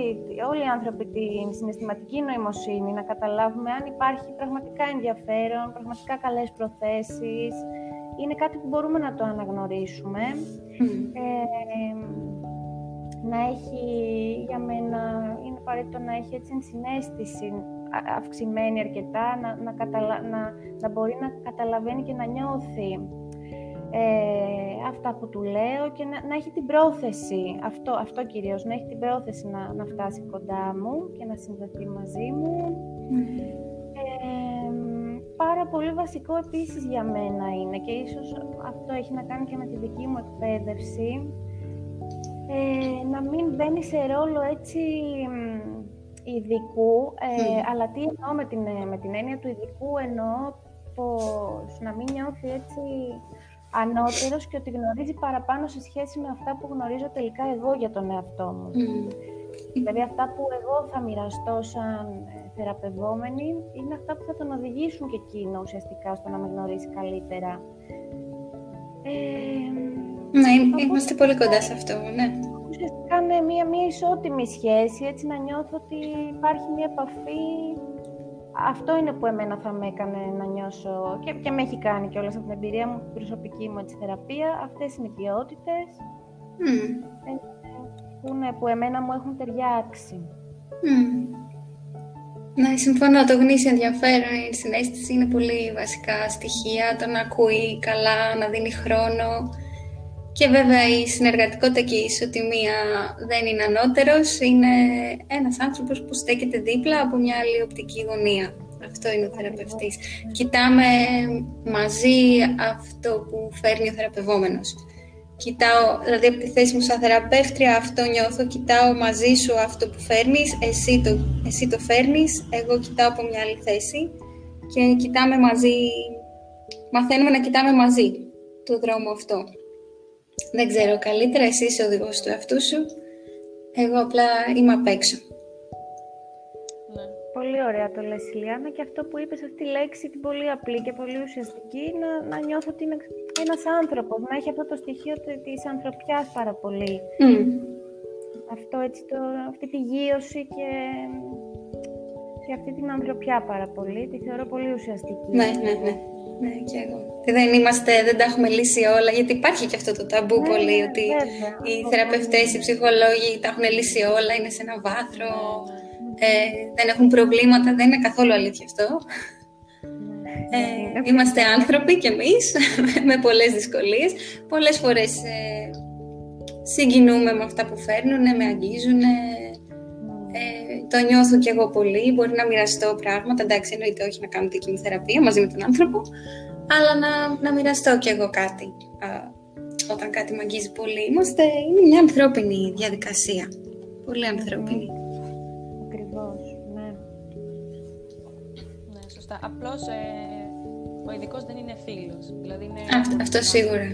όλοι οι άνθρωποι την συναισθηματική νοημοσύνη να καταλάβουμε αν υπάρχει πραγματικά ενδιαφέρον, πραγματικά καλές προθέσεις. Είναι κάτι που μπορούμε να το αναγνωρίσουμε. Ε, να έχει για μένα, είναι απαραίτητο να έχει έτσι συνέστηση αυξημένη αρκετά, να, να, καταλα, να, να μπορεί να καταλαβαίνει και να νιώθει ε, αυτά που του λέω και να, να έχει την πρόθεση, αυτό, αυτό κυρίως, να έχει την πρόθεση να, να φτάσει κοντά μου και να συνδεθεί μαζί μου. Ε, πάρα πολύ βασικό επίσης για μένα είναι και ίσως αυτό έχει να κάνει και με τη δική μου εκπαίδευση ε, να μην μπαίνει σε ρόλο έτσι ειδικού, ε, αλλά τι εννοώ με την, με την έννοια του ειδικού, εννοώ πως να μην νιώθει έτσι ανώτερος και ότι γνωρίζει παραπάνω σε σχέση με αυτά που γνωρίζω τελικά εγώ για τον εαυτό μου. Δηλαδή αυτά που εγώ θα μοιραστώ σαν ε, θεραπευόμενη είναι αυτά που θα τον οδηγήσουν και εκείνο ουσιαστικά στο να με γνωρίσει καλύτερα. Ε, ναι, είμαστε πολύ κοντά σε αυτό, ναι. Ουσιαστικά είναι μια, μια ισότιμη σχέση, έτσι να νιώθω ότι υπάρχει μια επαφή. Αυτό είναι που εμένα θα με έκανε να νιώσω και, και με έχει κάνει και όλα από την εμπειρία μου, την προσωπική μου έτσι, θεραπεία. Αυτές είναι οι ποιότητες mm. που, είναι, που εμένα μου έχουν ταιριάξει. Mm. Ναι, συμφωνώ. Το γνήσιο ενδιαφέρον, η συνέστηση είναι πολύ βασικά στοιχεία. Το να ακούει καλά, να δίνει χρόνο, και βέβαια η συνεργατικότητα και η ισοτιμία δεν είναι ανώτερος, είναι ένας άνθρωπος που στέκεται δίπλα από μια άλλη οπτική γωνία. Αυτό είναι ο θεραπευτής. Κοιτάμε μαζί αυτό που φέρνει ο θεραπευόμενος. Κοιτάω, δηλαδή από τη θέση μου σαν θεραπεύτρια αυτό νιώθω, κοιτάω μαζί σου αυτό που φέρνεις, εσύ το, εσύ το φέρνεις, εγώ κοιτάω από μια άλλη θέση και κοιτάμε μαζί, μαθαίνουμε να κοιτάμε μαζί το δρόμο αυτό. Δεν ξέρω, καλύτερα εσύ είσαι οδηγός του εαυτού σου, εγώ απλά είμαι απ' έξω. Ναι. Πολύ ωραία το λες Ηλιάνα και αυτό που είπες αυτή τη λέξη την πολύ απλή και πολύ ουσιαστική να, να νιώθω ότι είναι ένας άνθρωπος, να έχει αυτό το στοιχείο της ανθρωπιάς πάρα πολύ. Αυτό έτσι, το, αυτή τη γύρωση και, και αυτή την ανθρωπιά πάρα πολύ, τη θεωρώ πολύ ουσιαστική. Ναι, ναι, ναι. Ναι, και εγώ. Δεν, είμαστε, δεν τα έχουμε λύσει όλα, γιατί υπάρχει και αυτό το ταμπού ναι, πολύ, ναι, ότι βέβαια. οι θεραπευτές, οι ψυχολόγοι τα έχουν λύσει όλα, είναι σε ένα βάθρο, ε, δεν έχουν προβλήματα, δεν είναι καθόλου αλήθεια αυτό. Ε, είμαστε άνθρωποι κι εμείς με πολλές δυσκολίες. Πολλές φορές ε, συγκινούμε με αυτά που φέρνουν, με αγγίζουν. Ε, το νιώθω κι εγώ πολύ. Μπορεί να μοιραστώ πράγματα. Εντάξει, εννοείται όχι να κάνω την κοιμοθεραπεία μαζί με τον άνθρωπο, αλλά να, να μοιραστώ κι εγώ κάτι. όταν κάτι με αγγίζει πολύ, είμαστε, είναι μια ανθρώπινη διαδικασία. Πολύ ανθρώπινη. Σωστά. Απλώς ε, ο ειδικός δεν είναι φίλος. Δηλαδή είναι αυτό σίγουρα.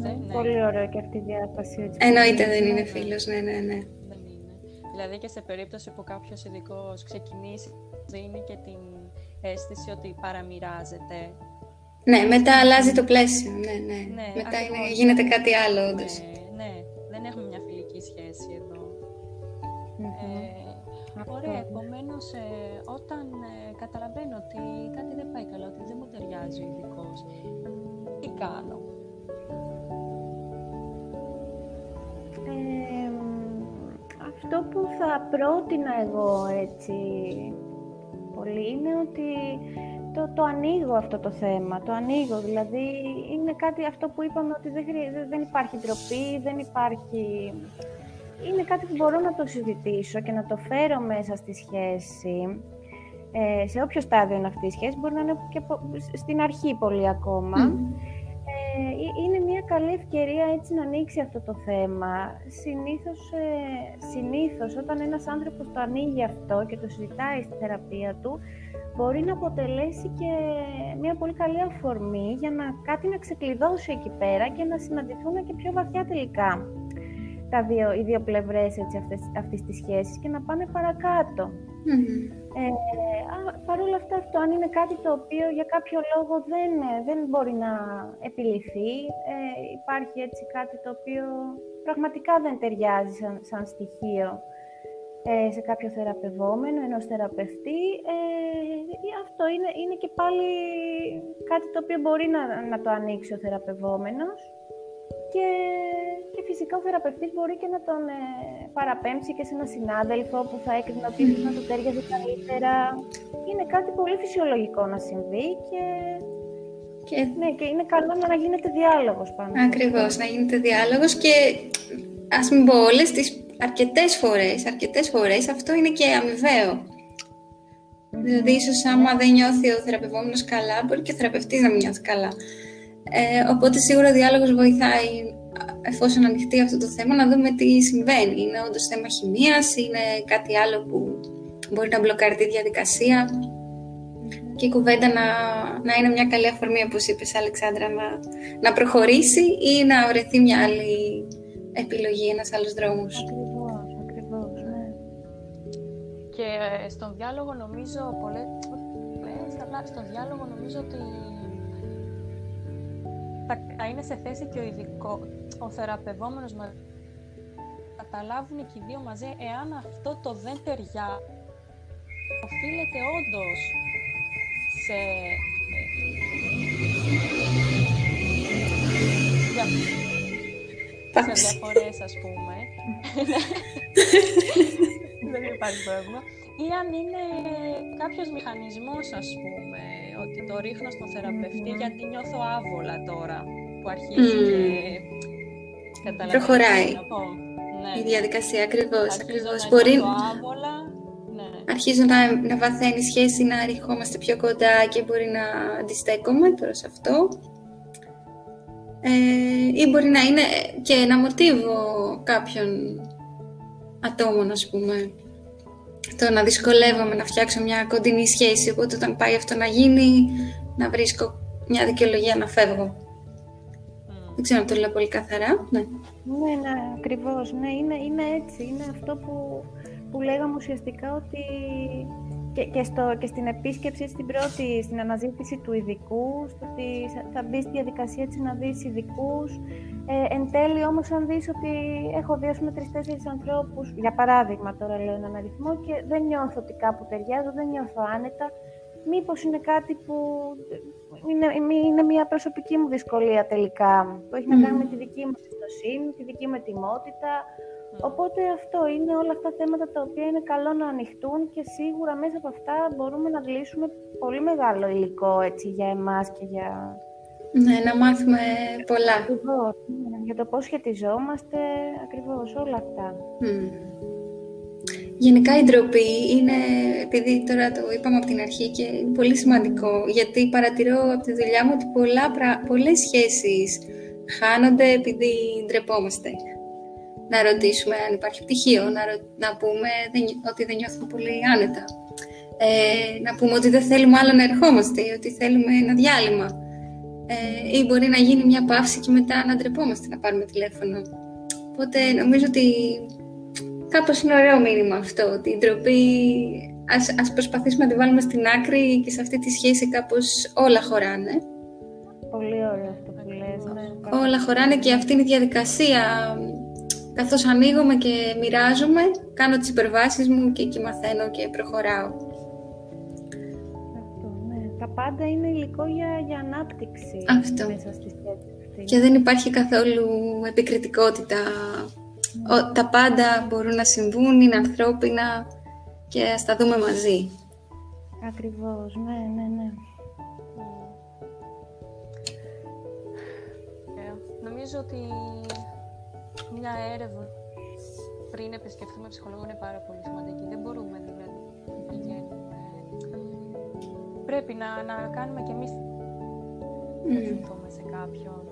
ναι. Πολύ ωραίο και αυτή η διάσταση. Εννοείται δεν είναι φίλος, ναι, ναι, ναι. Δεν είναι. Δηλαδή και σε περίπτωση που κάποιος ειδικός ξεκινήσει, δίνει και την αίσθηση ότι παραμοιράζεται. Ναι, μετά αλλάζει το πλαίσιο. Ναι, ναι. ναι μετά είναι, γίνεται κάτι άλλο, όντως. Ναι, ναι, Ωραία, επομένως, ε, όταν ε, καταλαβαίνω ότι κάτι δεν πάει καλά, ότι δεν μου ταιριάζει ο ειδικός, τι κάνω; αυτό που θα πρότεινα εγώ έτσι πολύ είναι ότι το, το ανοίγω αυτό το θέμα, το ανοίγω, δηλαδή είναι κάτι αυτό που είπαμε ότι δεν, δεν υπάρχει ντροπή, δεν υπάρχει είναι κάτι που μπορώ να το συζητήσω και να το φέρω μέσα στη σχέση. Ε, σε όποιο στάδιο είναι αυτή η σχέση, μπορεί να είναι και στην αρχή πολύ ακόμα. Ε, είναι μια καλή ευκαιρία έτσι να ανοίξει αυτό το θέμα. Συνήθως, ε, συνήθως όταν ένας άνθρωπος το ανοίγει αυτό και το συζητάει στη θεραπεία του, μπορεί να αποτελέσει και μια πολύ καλή αφορμή για να κάτι να ξεκλειδώσει εκεί πέρα και να συναντηθούν και πιο βαθιά τελικά τα δύο, οι δύο πλευρές έτσι, αυτές, αυτής της σχέσης και να πάνε παρακάτω. Mm-hmm. Ε, Παρ' όλα αυτά αυτό, αν είναι κάτι το οποίο για κάποιο λόγο δεν, δεν μπορεί να επιληθεί, ε, υπάρχει έτσι κάτι το οποίο πραγματικά δεν ταιριάζει σαν, σαν στοιχείο ε, σε κάποιο θεραπευόμενο, ενός θεραπευτή, ε, αυτό είναι, είναι και πάλι κάτι το οποίο μπορεί να, να το ανοίξει ο θεραπευόμενος και, και φυσικά ο θεραπευτής μπορεί και να τον ε, παραπέμψει και σε έναν συνάδελφο που θα έκρινε ότι να του τέριαζε καλύτερα. Είναι κάτι πολύ φυσιολογικό να συμβεί και, και... Ναι, και είναι καλό να γίνεται διάλογος πάνω. Ακριβώς, να γίνεται διάλογος και ας μην πω όλες τις αρκετές φορές, αρκετές φορές αυτό είναι και αμοιβαίο. Δηλαδή, ίσως άμα δεν νιώθει ο θεραπευόμενος καλά, μπορεί και ο θεραπευτής να μην νιώθει καλά. Ε, οπότε σίγουρα ο διάλογος βοηθάει εφόσον ανοιχτεί αυτό το θέμα να δούμε τι συμβαίνει. Είναι όντως θέμα χημίας, είναι κάτι άλλο που μπορεί να μπλοκάρει τη διαδικασία και η κουβέντα να, να είναι μια καλή αφορμή, όπως είπες Αλεξάνδρα, να, να προχωρήσει ή να βρεθεί μια άλλη επιλογή, ένας άλλος δρόμος. Ακριβώς, ακριβώς, ναι. Και ε, στον διάλογο νομίζω, πολλές, στον διάλογο νομίζω ότι θα είναι σε θέση και ο ειδικό, ο θεραπευόμενος να καταλάβουν και οι δύο μαζί εάν αυτό το δεν ταιριά οφείλεται όντως σε, σε διαφορές ας πούμε. Δεν υπάρχει πρόβλημα. Ή αν είναι κάποιος μηχανισμός ας πούμε ότι το ρίχνω στον θεραπευτή γιατί νιώθω άβολα τώρα που αρχίζει και Προχωράει. Ναι. Η διαδικασία ακριβώς. ακριβώς. Μπορεί... άβολα, ναι. Αρχίζω να, να βαθαίνει η σχέση, να ρηχόμαστε πιο κοντά και μπορεί να αντιστέκομαι τώρα σε αυτό. Ε, ή μπορεί να είναι και ένα μοτίβο κάποιων ατόμων, ας πούμε. Το να δυσκολεύομαι να φτιάξω μια κοντινή σχέση, οπότε όταν πάει αυτό να γίνει, να βρίσκω μια δικαιολογία να φεύγω. Δεν ξέρω αν το λέω πολύ καθαρά. Ναι, ναι, ναι ακριβώς. Ναι, είναι, είναι έτσι. Είναι αυτό που, που λέγαμε ουσιαστικά ότι και, και, στο, και στην επίσκεψη στην πρώτη, στην αναζήτηση του ειδικού, στο ότι θα μπεις στη διαδικασία της να δεις ειδικούς. Ε, εν τέλει όμως αν δεις ότι έχω δει με τρεις-τέσσερις ανθρώπους, για παράδειγμα τώρα λέω έναν αριθμό και δεν νιώθω ότι κάπου ταιριάζω, δεν νιώθω άνετα, μήπως είναι κάτι που είναι, είναι μια προσωπική μου δυσκολία τελικά, που έχει να κάνει με τη δική μου εμπιστοσύνη, τη δική μου ετοιμότητα, Οπότε αυτό είναι όλα αυτά τα θέματα τα οποία είναι καλό να ανοιχτούν και σίγουρα μέσα από αυτά μπορούμε να λύσουμε πολύ μεγάλο υλικό έτσι, για εμάς και για... Ναι, να μάθουμε πολλά. Ακριβώς, ναι, για το πώς σχετιζόμαστε, ακριβώς όλα αυτά. Γενικά η ντροπή είναι, επειδή τώρα το είπαμε από την αρχή και είναι πολύ σημαντικό, γιατί παρατηρώ από τη δουλειά μου ότι πολλά, πολλές σχέσεις χάνονται επειδή ντρεπόμαστε να ρωτήσουμε αν υπάρχει πτυχίο, να, να πούμε ότι δεν νιώθουμε πολύ άνετα. Ε, να πούμε ότι δεν θέλουμε άλλο να ερχόμαστε ή ότι θέλουμε ένα διάλειμμα. Ε, ή μπορεί να γίνει μια παύση και μετά να ντρεπόμαστε να πάρουμε τηλέφωνο. Οπότε νομίζω ότι κάπως είναι ωραίο μήνυμα αυτό, ότι η ντροπή ας, ας προσπαθήσουμε να τη βάλουμε στην άκρη και σε αυτή τη σχέση κάπως όλα χωράνε. Πολύ ωραίο αυτό που λες. Ναι. Όλα χωράνε και αυτή είναι η διαδικασία καθώς ανοίγομαι και μοιράζομαι, κάνω τις υπερβάσεις μου και εκεί μαθαίνω και προχωράω. Αυτό, ναι. Τα πάντα είναι υλικό για, για ανάπτυξη Αυτό. μέσα στη σχέση Και δεν υπάρχει καθόλου επικριτικότητα. Ο, τα πάντα μπορούν να συμβούν, είναι ανθρώπινα και ας τα δούμε μαζί. Ακριβώς, ναι, ναι, ναι. Ε, νομίζω ότι μια έρευνα πριν επισκεφθούμε ψυχολόγο είναι πάρα πολύ σημαντική. Δεν μπορούμε δηλαδή να πηγαίνουμε. Πρέπει να, να κάνουμε και εμείς να σε κάποιον.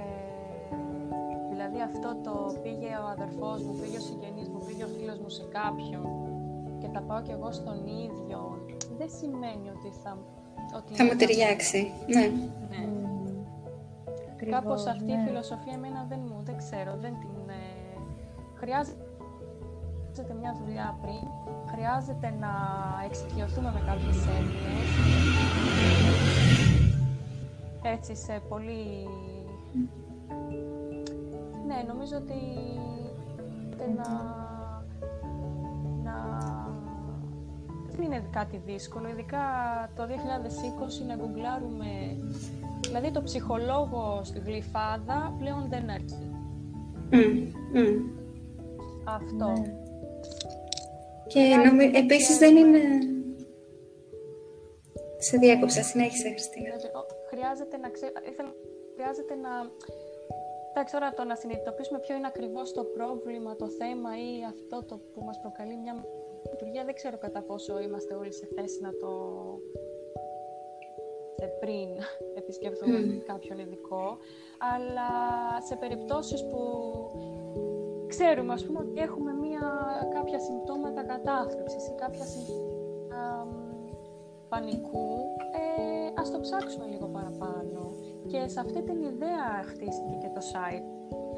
Ε, δηλαδή αυτό το πήγε ο αδερφός μου, πήγε ο συγγενής μου, πήγε ο φίλος μου σε κάποιον και τα πάω κι εγώ στον ίδιο, δεν σημαίνει ότι θα... Ότι θα μου ταιριάξει, ναι. ναι. Κάπως αυτή η ναι. φιλοσοφία εμένα δεν μου, δεν ξέρω, δεν την... Ε, χρειάζεται μια δουλειά πριν, χρειάζεται να εξοικειωθούμε με κάποιες έννοιες. Έτσι, σε πολύ... Ναι, νομίζω ότι να... να... Δεν είναι κάτι δύσκολο, ειδικά το 2020 να γκουγκλάρουμε Δηλαδή το ψυχολόγο στην γλυφάδα πλέον δεν αρκεί. Αυτό. Ναι. Και νομι... επίσης δεν είναι... Σε διάκοψα, συνέχισε Χριστίνα. Χρειάζεται να ξέρω... Χρειάζεται να... Εντάξει, τώρα το να συνειδητοποιήσουμε ποιο είναι ακριβώς το πρόβλημα, το θέμα ή αυτό το που μας προκαλεί μια λειτουργία, δεν ξέρω κατά πόσο είμαστε όλοι σε θέση να το πριν επισκεφθούμε mm. κάποιον ειδικό, αλλά σε περιπτώσεις που ξέρουμε, ας πούμε, ότι έχουμε μία, κάποια συμπτώματα κατάθλιψης ή κάποια συμπτώματα πανικού, ε, ας το ψάξουμε λίγο παραπάνω. Και σε αυτή την ιδέα χτίστηκε και το site,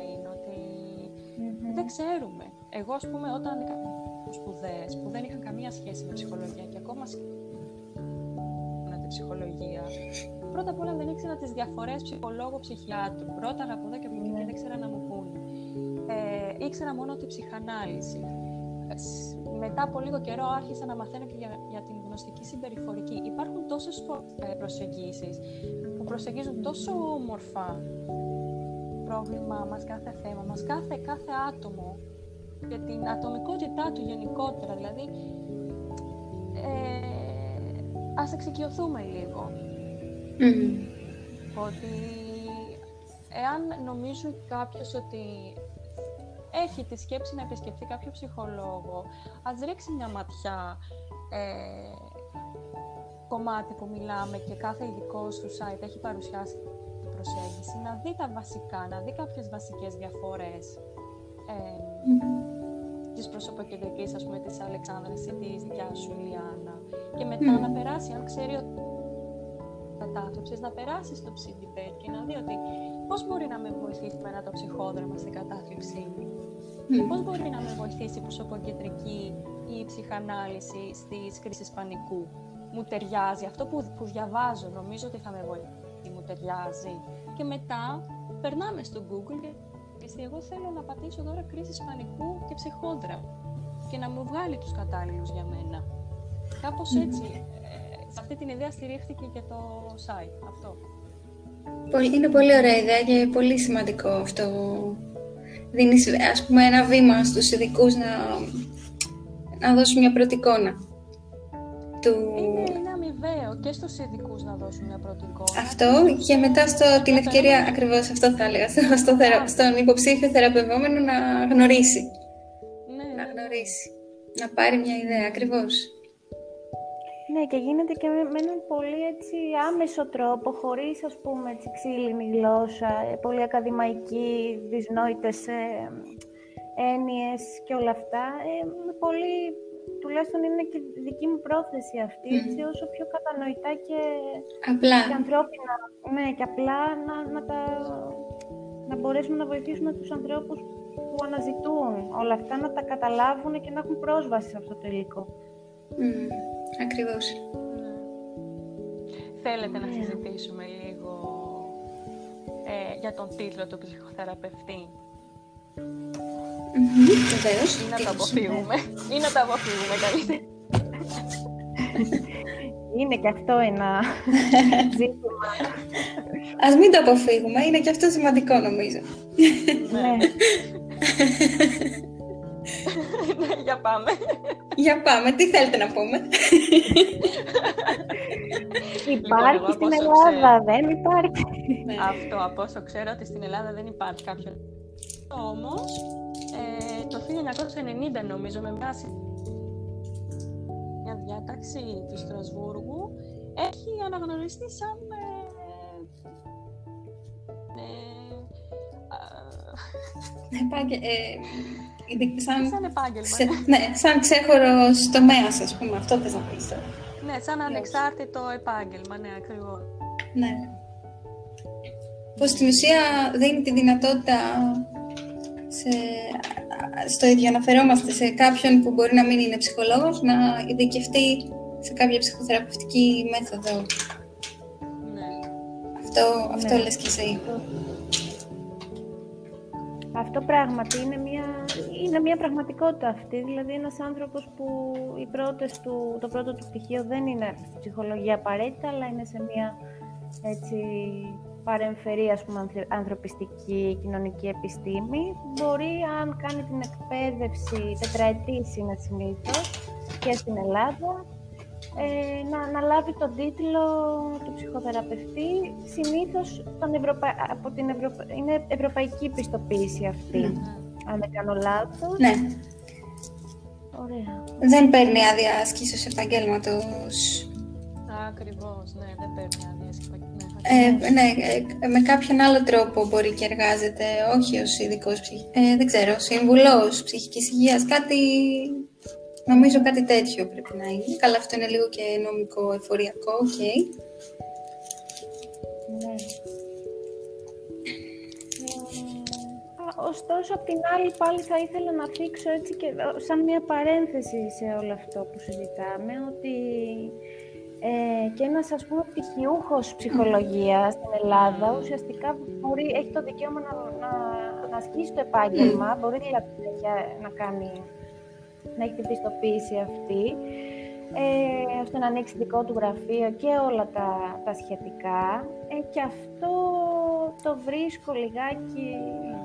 είναι ότι δεν ξέρουμε. Εγώ, ας πούμε, όταν έκανα σπουδές που δεν είχαν καμία σχέση με ψυχολογία και ακόμα ψυχολογία. Πρώτα απ' όλα δεν ήξερα τις διαφορές ψυχολόγου-ψυχιάτρου. Πρώτα από εδώ και από εκεί και δεν ήξερα να μου πούνε. Ε, ήξερα μόνο τη ψυχανάλυση. Μετά από λίγο καιρό άρχισα να μαθαίνω και για, για την γνωστική συμπεριφορική. Υπάρχουν τόσες προσεγγίσεις που προσεγγίζουν τόσο όμορφα πρόβλημά μας, κάθε θέμα μας, κάθε, κάθε άτομο και την ατομικότητά του γενικότερα. Δηλαδή, ε, ας εξοικειωθούμε λίγο. Ότι εάν νομίζει κάποιος ότι έχει τη σκέψη να επισκεφτεί κάποιο ψυχολόγο, ας ρίξει μια ματιά ε, κομμάτι που μιλάμε και κάθε ειδικό στο site έχει παρουσιάσει προσέγγιση, να δει τα βασικά, να δει κάποιες βασικές διαφορές ε, της προσωποκεντρικής, ας πούμε, της Αλεξάνδρας ή της δικιάς σου, Λιάννα. Και μετά να περάσει, αν ξέρει ότι κατάθλιψης, να περάσεις στο ψηφιπέτ και να δει ότι πώς μπορεί να με βοηθήσει με ένα το ψυχόδραμα στην κατάθλιψή μου. Mm. Πώς μπορεί να με βοηθήσει η προσωποκεντρική ή η ψυχανάλυση στις κρίσεις πανικού. Μου ταιριάζει. Αυτό που, που διαβάζω νομίζω ότι θα με βοηθήσει. Μου ταιριάζει. Και μετά περνάμε στο Google και εγώ θέλω να πατήσω τώρα κρίση πανικού και ψυχόδραμα και να μου βγάλει τους κατάλληλους για μένα. Κάπως έτσι, ε, σε αυτή την ιδέα στηρίχθηκε και το site αυτό. Είναι πολύ ωραία ιδέα και πολύ σημαντικό αυτό. Δίνεις, ας πούμε, ένα βήμα στους ειδικούς να, να δώσουν μια πρώτη εικόνα. Του... Είναι, είναι αμοιβαίο και στους ειδικούς να δώσουν μια πρώτη εικόνα. Αυτό και μετά στο, την ευκαιρία, ακριβώς αυτό θα έλεγα, στο, θερα, στον υποψήφιο θεραπευόμενο να γνωρίσει. Ναι, να ναι, ναι. γνωρίσει. Να πάρει μια ιδέα, ακριβώς. Ναι, και γίνεται και με, με έναν πολύ έτσι άμεσο τρόπο, χωρίς ας πούμε έτσι ξύλινη γλώσσα, ε, πολύ ακαδημαϊκή, δυσνόητες ε, έννοιες και όλα αυτά. Ε, με πολύ, τουλάχιστον είναι και δική μου πρόθεση αυτή, έτσι, όσο πιο κατανοητά και, Απλά. και ανθρώπινα, ναι, και απλά να, να, τα, να μπορέσουμε να βοηθήσουμε τους ανθρώπους που αναζητούν όλα αυτά, να τα καταλάβουν και να έχουν πρόσβαση σε αυτό το υλικό. Μμμ, ακριβώς. Ναι. Θέλετε να συζητήσουμε λίγο ε, για τον τίτλο του ψυχοθεραπευτή; Μμμ, Βεβαίως. ή να το Τι- αποφύγουμε ή να το αποφύγουμε καλύτερα. Είναι και αυτό ένα ζήτημα. Ας μην το αποφύγουμε, είναι και αυτό σημαντικό νομίζω. ναι. Ναι, για πάμε. Για πάμε, τι θέλετε να πούμε; Υπάρχει εγώ στην από όσο Ελλάδα, δεν υπάρχει. Αυτό από όσο ξέρω ότι στην Ελλάδα δεν υπάρχει κάποιο. Όμως, ε, το 1990 νομίζω με μια, συ- μια διάταξη του Στρασβούργου έχει αναγνωριστεί σαν ε, ε, α, Επάγγε- ε, ειδικ- σαν, σαν επάγγελμα. σε, ναι, σαν ξέχωρος τομέας, ας πούμε, αυτό θες να πεις τώρα. Ναι, σαν ανεξάρτητο επάγγελμα, ναι, ακριβώς. Ναι. Πως στην ουσία δίνει τη δυνατότητα σε, στο ίδιο αναφερόμαστε σε κάποιον που μπορεί να μην είναι ψυχολόγος να ειδικευτεί σε κάποια ψυχοθεραπευτική μέθοδο. Ναι. Αυτό, αυτό Ναι. λες και εσύ. Αυτό πράγματι είναι μια, είναι μια πραγματικότητα αυτή. Δηλαδή ένας άνθρωπος που οι πρώτες του, το πρώτο του πτυχίο δεν είναι στη ψυχολογία απαραίτητα, αλλά είναι σε μια έτσι, παρεμφερή ας πούμε, ανθρω- ανθρωπιστική κοινωνική επιστήμη. Μπορεί αν κάνει την εκπαίδευση τετραετής είναι συνήθως και στην Ελλάδα, ε, να, να λάβει τον τίτλο του ψυχοθεραπευτή συνήθως τον Ευρωπα... από την Ευρωπα... είναι ευρωπαϊκή πιστοποίηση αυτή, αν δεν κάνω λάθος. Ναι. Ωραία. Δεν παίρνει άδεια ασκήσεως επαγγέλματος. Ακριβώς, ναι, δεν παίρνει άδεια. Ναι, Ε, ναι, ε, με κάποιον άλλο τρόπο μπορεί και εργάζεται, όχι ως ειδικός ε, δεν ξέρω, σύμβουλος ψυχικής υγείας, κάτι, νομίζω κάτι τέτοιο πρέπει να είναι. Καλά, αυτό είναι λίγο και νομικό, εφοριακό, οκ. Ναι. Ε, ωστόσο, απ' την άλλη πάλι θα ήθελα να θίξω έτσι και ε, σαν μια παρένθεση σε όλο αυτό που συζητάμε, ότι ε, και ένας ας πούμε πτυχιούχος ψυχολογίας στην Ελλάδα ουσιαστικά μπορεί, έχει το δικαίωμα να, να, να ασκήσει το επάγγελμα, μπορεί δηλαδή να έχει- να κάνει να έχει την πιστοποίηση αυτή, ε, ώστε να ανοίξει δικό του γραφείο και όλα τα, τα σχετικά. Ε, και αυτό το βρίσκω λιγάκι,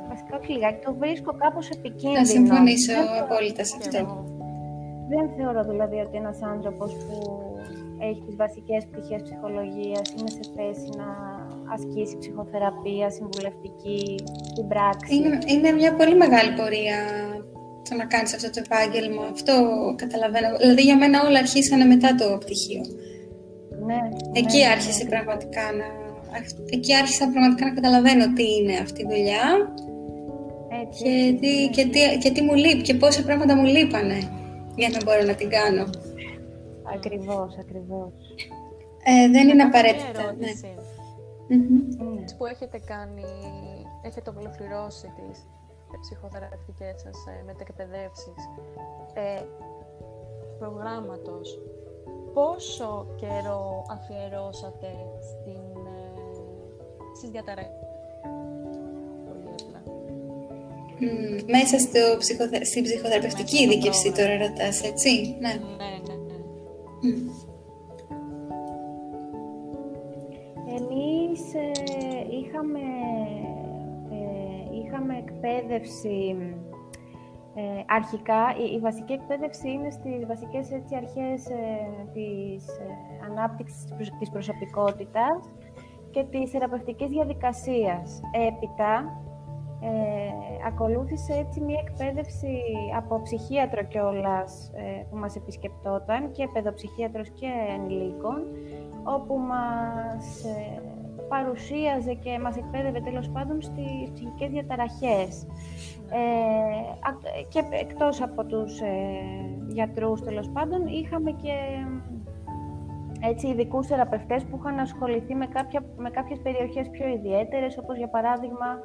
βασικά όχι λιγάκι, το βρίσκω κάπως επικίνδυνο. Θα συμφωνήσω Δεν θεωρώ- απόλυτα σε Και αυτό. εγώ. Δεν θεωρώ δηλαδή ότι ένας άνθρωπος που έχει τις βασικές πτυχές ψυχολογίας είναι σε θέση να ασκήσει ψυχοθεραπεία, συμβουλευτική, στην πράξη. Είναι, είναι μια πολύ μεγάλη πορεία το να κάνεις αυτό το επάγγελμα. Αυτό καταλαβαίνω. Δηλαδή για μένα όλα αρχίσανε μετά το πτυχίο. Ναι, Εκεί ναι, ναι, άρχισε ναι. πραγματικά να, εκεί άρχισα πραγματικά να καταλαβαίνω τι είναι αυτή η δουλειά Έτσι, και τι, και, τι, και τι μου λείπει και πόσα πράγματα μου λείπανε για να μπορώ να την κάνω. Ακριβώς, ακριβώς. Ε, δεν είναι Μια απαραίτητα. Ναι. ερώτηση. Μμμ. Ναι. που έχετε κάνει, έχετε ολοκληρώσει τις ψυχοθεραπευτικές σας ε, μετεκπαιδεύσεις ε, προγράμματος, πόσο καιρό αφιερώσατε στην, ε, στις διαταραχές; Πολύ απλά. Μμ, Μέσα στο ψυχοθε... στην ψυχοθεραπευτική Μέσα στο ειδίκευση πρόγραμμα. τώρα ρωτάς, έτσι; Ναι. Ναι, ναι, ναι. Μμ. Εμείς ε, είχαμε, ε, είχαμε εκπαίδευση ε, αρχικά, η, η βασική εκπαίδευση είναι στις βασικές έτσι, αρχές ε, της ε, ανάπτυξης της, προσ- της προσωπικότητας και της θεραπευτικής διαδικασίας. Έπειτα, ε, ακολούθησε έτσι μια εκπαίδευση από ψυχίατρο κιόλας ε, που μας επισκεπτόταν και παιδοψυχίατρος και ενηλίκων όπου μας ε, παρουσίαζε και μας εκπαίδευε τέλος πάντων στις ψυχικές διαταραχές. Ε, α- και εκτός από τους ε, γιατρούς τέλος πάντων είχαμε και έτσι ειδικούς θεραπευτές που είχαν ασχοληθεί με, κάποια, με κάποιες περιοχές πιο ιδιαίτερες όπως για παράδειγμα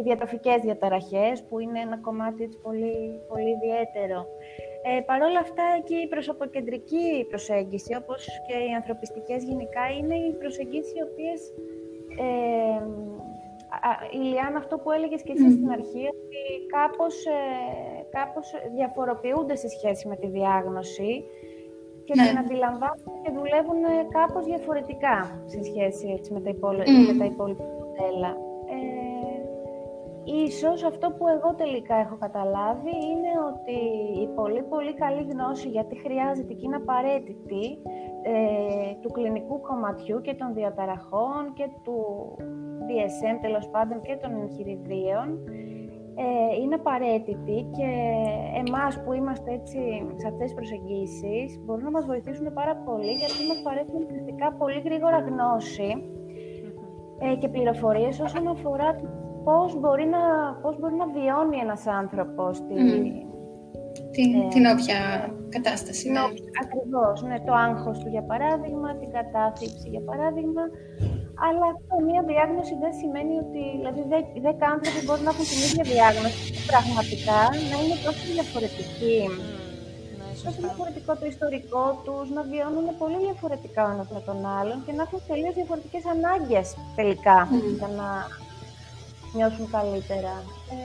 οι διατροφικές διαταραχές που είναι ένα κομμάτι έτσι, πολύ, πολύ ιδιαίτερο. Ε, Παρ' όλα αυτά και η προσωποκεντρική προσέγγιση όπως και οι ανθρωπιστικές γενικά είναι οι προσεγγίσεις οι οποίες ε, α- η Λιάννα, αυτό που έλεγες και εσύ Μμμ. στην αρχή, ότι κάπως, ε, κάπως διαφοροποιούνται σε σχέση με τη διάγνωση και Ναι. την αντιλαμβάνονται και δουλεύουν ε, κάπως διαφορετικά σε σχέση έτσι, με, τα υπόλοι- Μμμ. με τα υπόλοιπα μοντέλα. Ε, ίσως αυτό που εγώ τελικά έχω καταλάβει είναι ότι η πολύ πολύ καλή γνώση, γιατί χρειάζεται και είναι απαραίτητη, ε, του κλινικού κομματιού και των διαταραχών και του DSM τέλος πάντων και των εγχειριδίων ε, είναι απαραίτητη και εμάς που είμαστε έτσι σε αυτές τις προσεγγίσεις μπορούν να μας βοηθήσουν πάρα πολύ γιατί μας παρέχουν ουσιαστικά πολύ γρήγορα γνώση ε, και πληροφορίες όσον αφορά το πώς μπορεί να, πώς μπορεί να βιώνει ένας άνθρωπος τη, Μμμ. Την, Ε, την όποια κατάσταση. την Ναι. όποια- Ακριβώς, ναι, το άγχος του για παράδειγμα, την κατάθλιψη για παράδειγμα. Αλλά αυτό, μία διάγνωση δεν σημαίνει ότι δηλαδή, δε- οι δέκα άνθρωποι μπορούν να έχουν την ίδια διάγνωση και πραγματικά να είναι τόσο διαφορετικοί. Ναι, Τόσο σωστά. διαφορετικό το ιστορικό τους, να βιώνουν πολύ διαφορετικά ο ένας με τον άλλον και να έχουν τελείως διαφορετικές ανάγκες τελικά Μμμ. για να νιώσουν καλύτερα. Ε,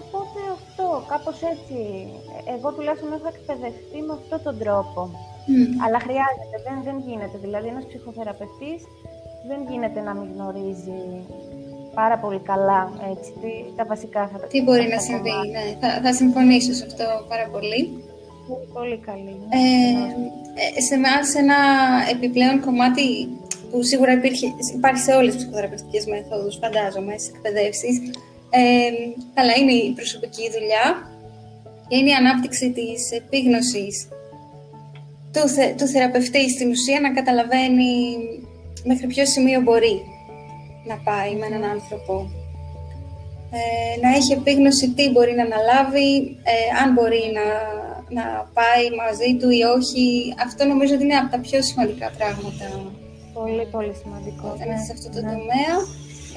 οπότε αυτό, κάπως έτσι, εγώ τουλάχιστον έχω εκπαιδευτεί με αυτόν τον τρόπο. Μμ. Αλλά χρειάζεται, δεν, δεν γίνεται. Δηλαδή, ένας ψυχοθεραπευτής δεν γίνεται να μην γνωρίζει πάρα πολύ καλά έτσι, τι- τα βασικά θα Τι μπορεί να τα συμβεί, κομμάτια. ναι. Θα, θα συμφωνήσω σε αυτό πάρα πολύ. Πολύ, πολύ καλή. ναι. Ε, ε, σε εμάς ένα επιπλέον κομμάτι που σίγουρα υπήρχε, υπάρχει σε όλες τις ψυχοθεραπευτικές μέθοδους, φαντάζομαι, στις εκπαιδεύσεις, ε, αλλά είναι η προσωπική δουλειά και είναι η ανάπτυξη της επίγνωσης του, θε, του θεραπευτή στην ουσία να καταλαβαίνει μέχρι ποιο σημείο μπορεί να πάει με έναν άνθρωπο. Ε, να έχει επίγνωση τι μπορεί να αναλάβει, ε, αν μπορεί να, να πάει μαζί του ή όχι. Αυτό νομίζω ότι είναι από τα πιο σημαντικά πράγματα Πολύ, πολύ σημαντικό. όταν ναι, είσαι σε αυτό το ναι. τομέα.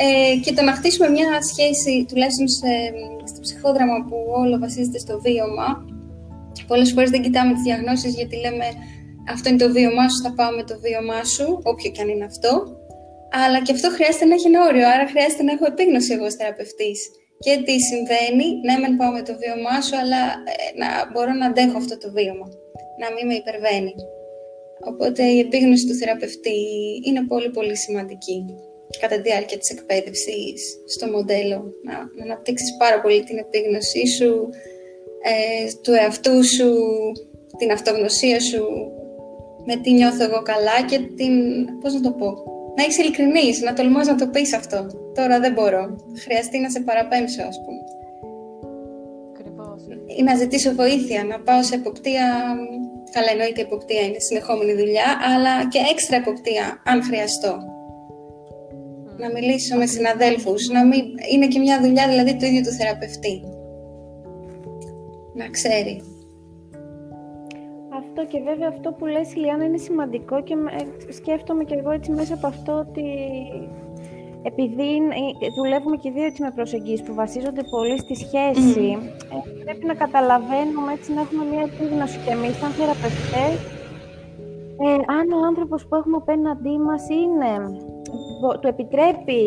Ε, και το να χτίσουμε μια σχέση, τουλάχιστον σε, στο ψυχόδραμα που όλο βασίζεται στο βίωμα. Πολλές φορές δεν κοιτάμε τις διαγνώσεις γιατί λέμε αυτό είναι το βίωμά σου, θα πάω με το βίωμά σου, όποιο και αν είναι αυτό. Αλλά και αυτό χρειάζεται να έχει ένα όριο, άρα χρειάζεται να έχω επίγνωση εγώ ως θεραπευτής. Και τι συμβαίνει, ναι μεν πάω με το βίωμά σου, αλλά ε, να μπορώ να αντέχω αυτό το βίωμα, να μην με υπερβαίνει. Οπότε η επίγνωση του θεραπευτή είναι πολύ πολύ σημαντική κατά τη διάρκεια της εκπαίδευσης στο μοντέλο. Να, να αναπτύξεις πάρα πολύ την επίγνωσή σου, ε, του εαυτού σου, την αυτογνωσία σου, με τι νιώθω εγώ καλά και την, πώς να το πω, να είσαι ειλικρινής, να τολμάς να το πεις αυτό. Τώρα δεν μπορώ. Χρειαστεί να σε παραπέμψω, ας πούμε. Ακριβώς. Ή να ζητήσω βοήθεια, να πάω σε εποπτεία. Καλά, εννοείται η εποπτεία είναι συνεχόμενη δουλειά, αλλά και έξτρα εποπτεία, αν χρειαστώ. να μιλήσω με συναδέλφους, να μην... είναι και μια δουλειά δηλαδή του ίδιου του θεραπευτή. Να ξέρει. Αυτό και βέβαια αυτό που λες Λιάννα είναι σημαντικό και σκέφτομαι και εγώ έτσι μέσα από αυτό ότι επειδή ε, δουλεύουμε και δύο έτσι με προσεγγίσεις που βασίζονται πολύ στη σχέση, ε, πρέπει να καταλαβαίνουμε έτσι να έχουμε μια επίγνωση. Και εμείς σαν θεραπευτές ε, αν ο άνθρωπος που έχουμε απέναντί μας είναι, του επιτρέπει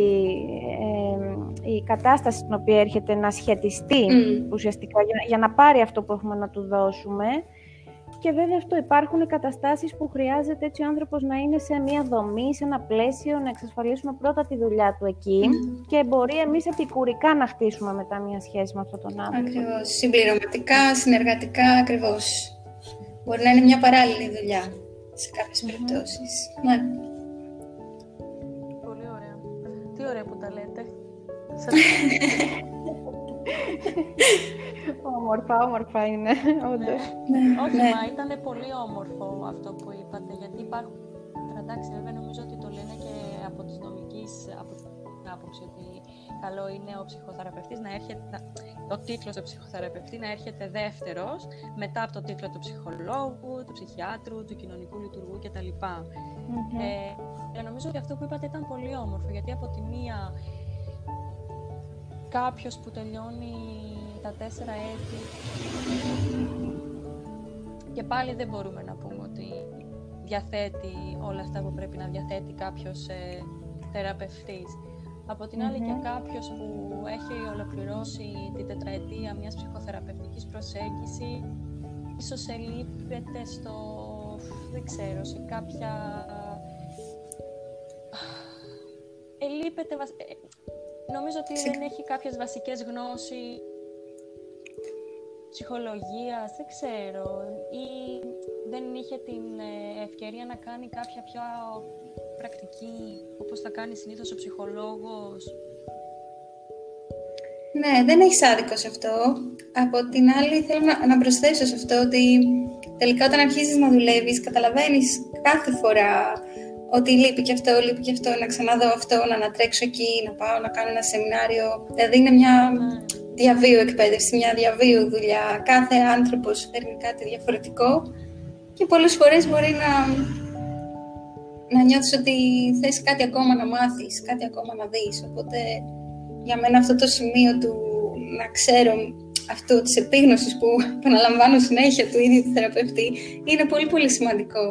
η κατάσταση στην οποία έρχεται να σχετιστεί ουσιαστικά για, για να πάρει αυτό που έχουμε να του δώσουμε και βέβαια αυτό υπάρχουν καταστάσεις που χρειάζεται έτσι ο άνθρωπος να είναι σε μια δομή, σε ένα πλαίσιο, να εξασφαλίσουμε πρώτα τη δουλειά του εκεί και μπορεί εμείς επικουρικά να χτίσουμε μετά μια σχέση με αυτόν τον άνθρωπο. Ακριβώς. Συμπληρωματικά, συνεργατικά, ακριβώς. Μπορεί να είναι μια παράλληλη δουλειά σε κάποιες mm περιπτώσεις. Ναι. Πολύ ωραία. Τι ωραία που τα λέτε. Όμορφα, όμορφα είναι, όντως. Ναι. ναι. Όχι, ναι. μα ήταν πολύ όμορφο αυτό που είπατε, γιατί υπάρχουν. Εντάξει, βέβαια νομίζω ότι το λένε και από τη νομικής από την άποψη ότι καλό είναι ο ψυχοθεραπευτής να έρχεται, ο τίτλος του ψυχοθεραπευτή να έρχεται δεύτερος μετά από το τίτλο του ψυχολόγου, του ψυχιάτρου, του κοινωνικού λειτουργού κτλ. Mm-hmm. Ε, νομίζω ότι αυτό που είπατε ήταν πολύ όμορφο, γιατί από τη μία κάποιος που τελειώνει τα τέσσερα έτη. Και πάλι δεν μπορούμε να πούμε ότι διαθέτει όλα αυτά που πρέπει να διαθέτει κάποιος ε, θεραπευτής. Από την άλλη και κάποιος που έχει ολοκληρώσει την τετραετία μιας ψυχοθεραπευτικής προσέγγισης ίσως ελείπεται στο, δεν ξέρω, σε κάποια... Ελείπεται, ε, νομίζω ότι δεν έχει κάποιες βασικές γνώσεις ψυχολογίας, δεν ξέρω, ή δεν είχε την ε, ευκαιρία να κάνει κάποια πιο πρακτική, όπως θα κάνει συνήθως ο ψυχολόγος. Ναι, δεν έχεις άδικο σε αυτό. Από την άλλη, θέλω να, να προσθέσω σε αυτό ότι τελικά όταν αρχίζεις να δουλεύεις, καταλαβαίνεις κάθε φορά ότι λείπει και αυτό, λείπει και αυτό, να ξαναδώ αυτό, να ανατρέξω εκεί, να πάω να κάνω ένα σεμινάριο. Δηλαδή είναι μια διαβίου εκπαίδευση, μια διαβίου δουλειά. Κάθε άνθρωπος φέρνει κάτι διαφορετικό και πολλές φορές μπορεί να, να νιώθεις ότι θες κάτι ακόμα να μάθεις, κάτι ακόμα να δεις. Οπότε για μένα αυτό το σημείο του να ξέρω αυτό της επίγνωσης που επαναλαμβάνω συνέχεια του ίδιου του θεραπευτή είναι πολύ πολύ σημαντικό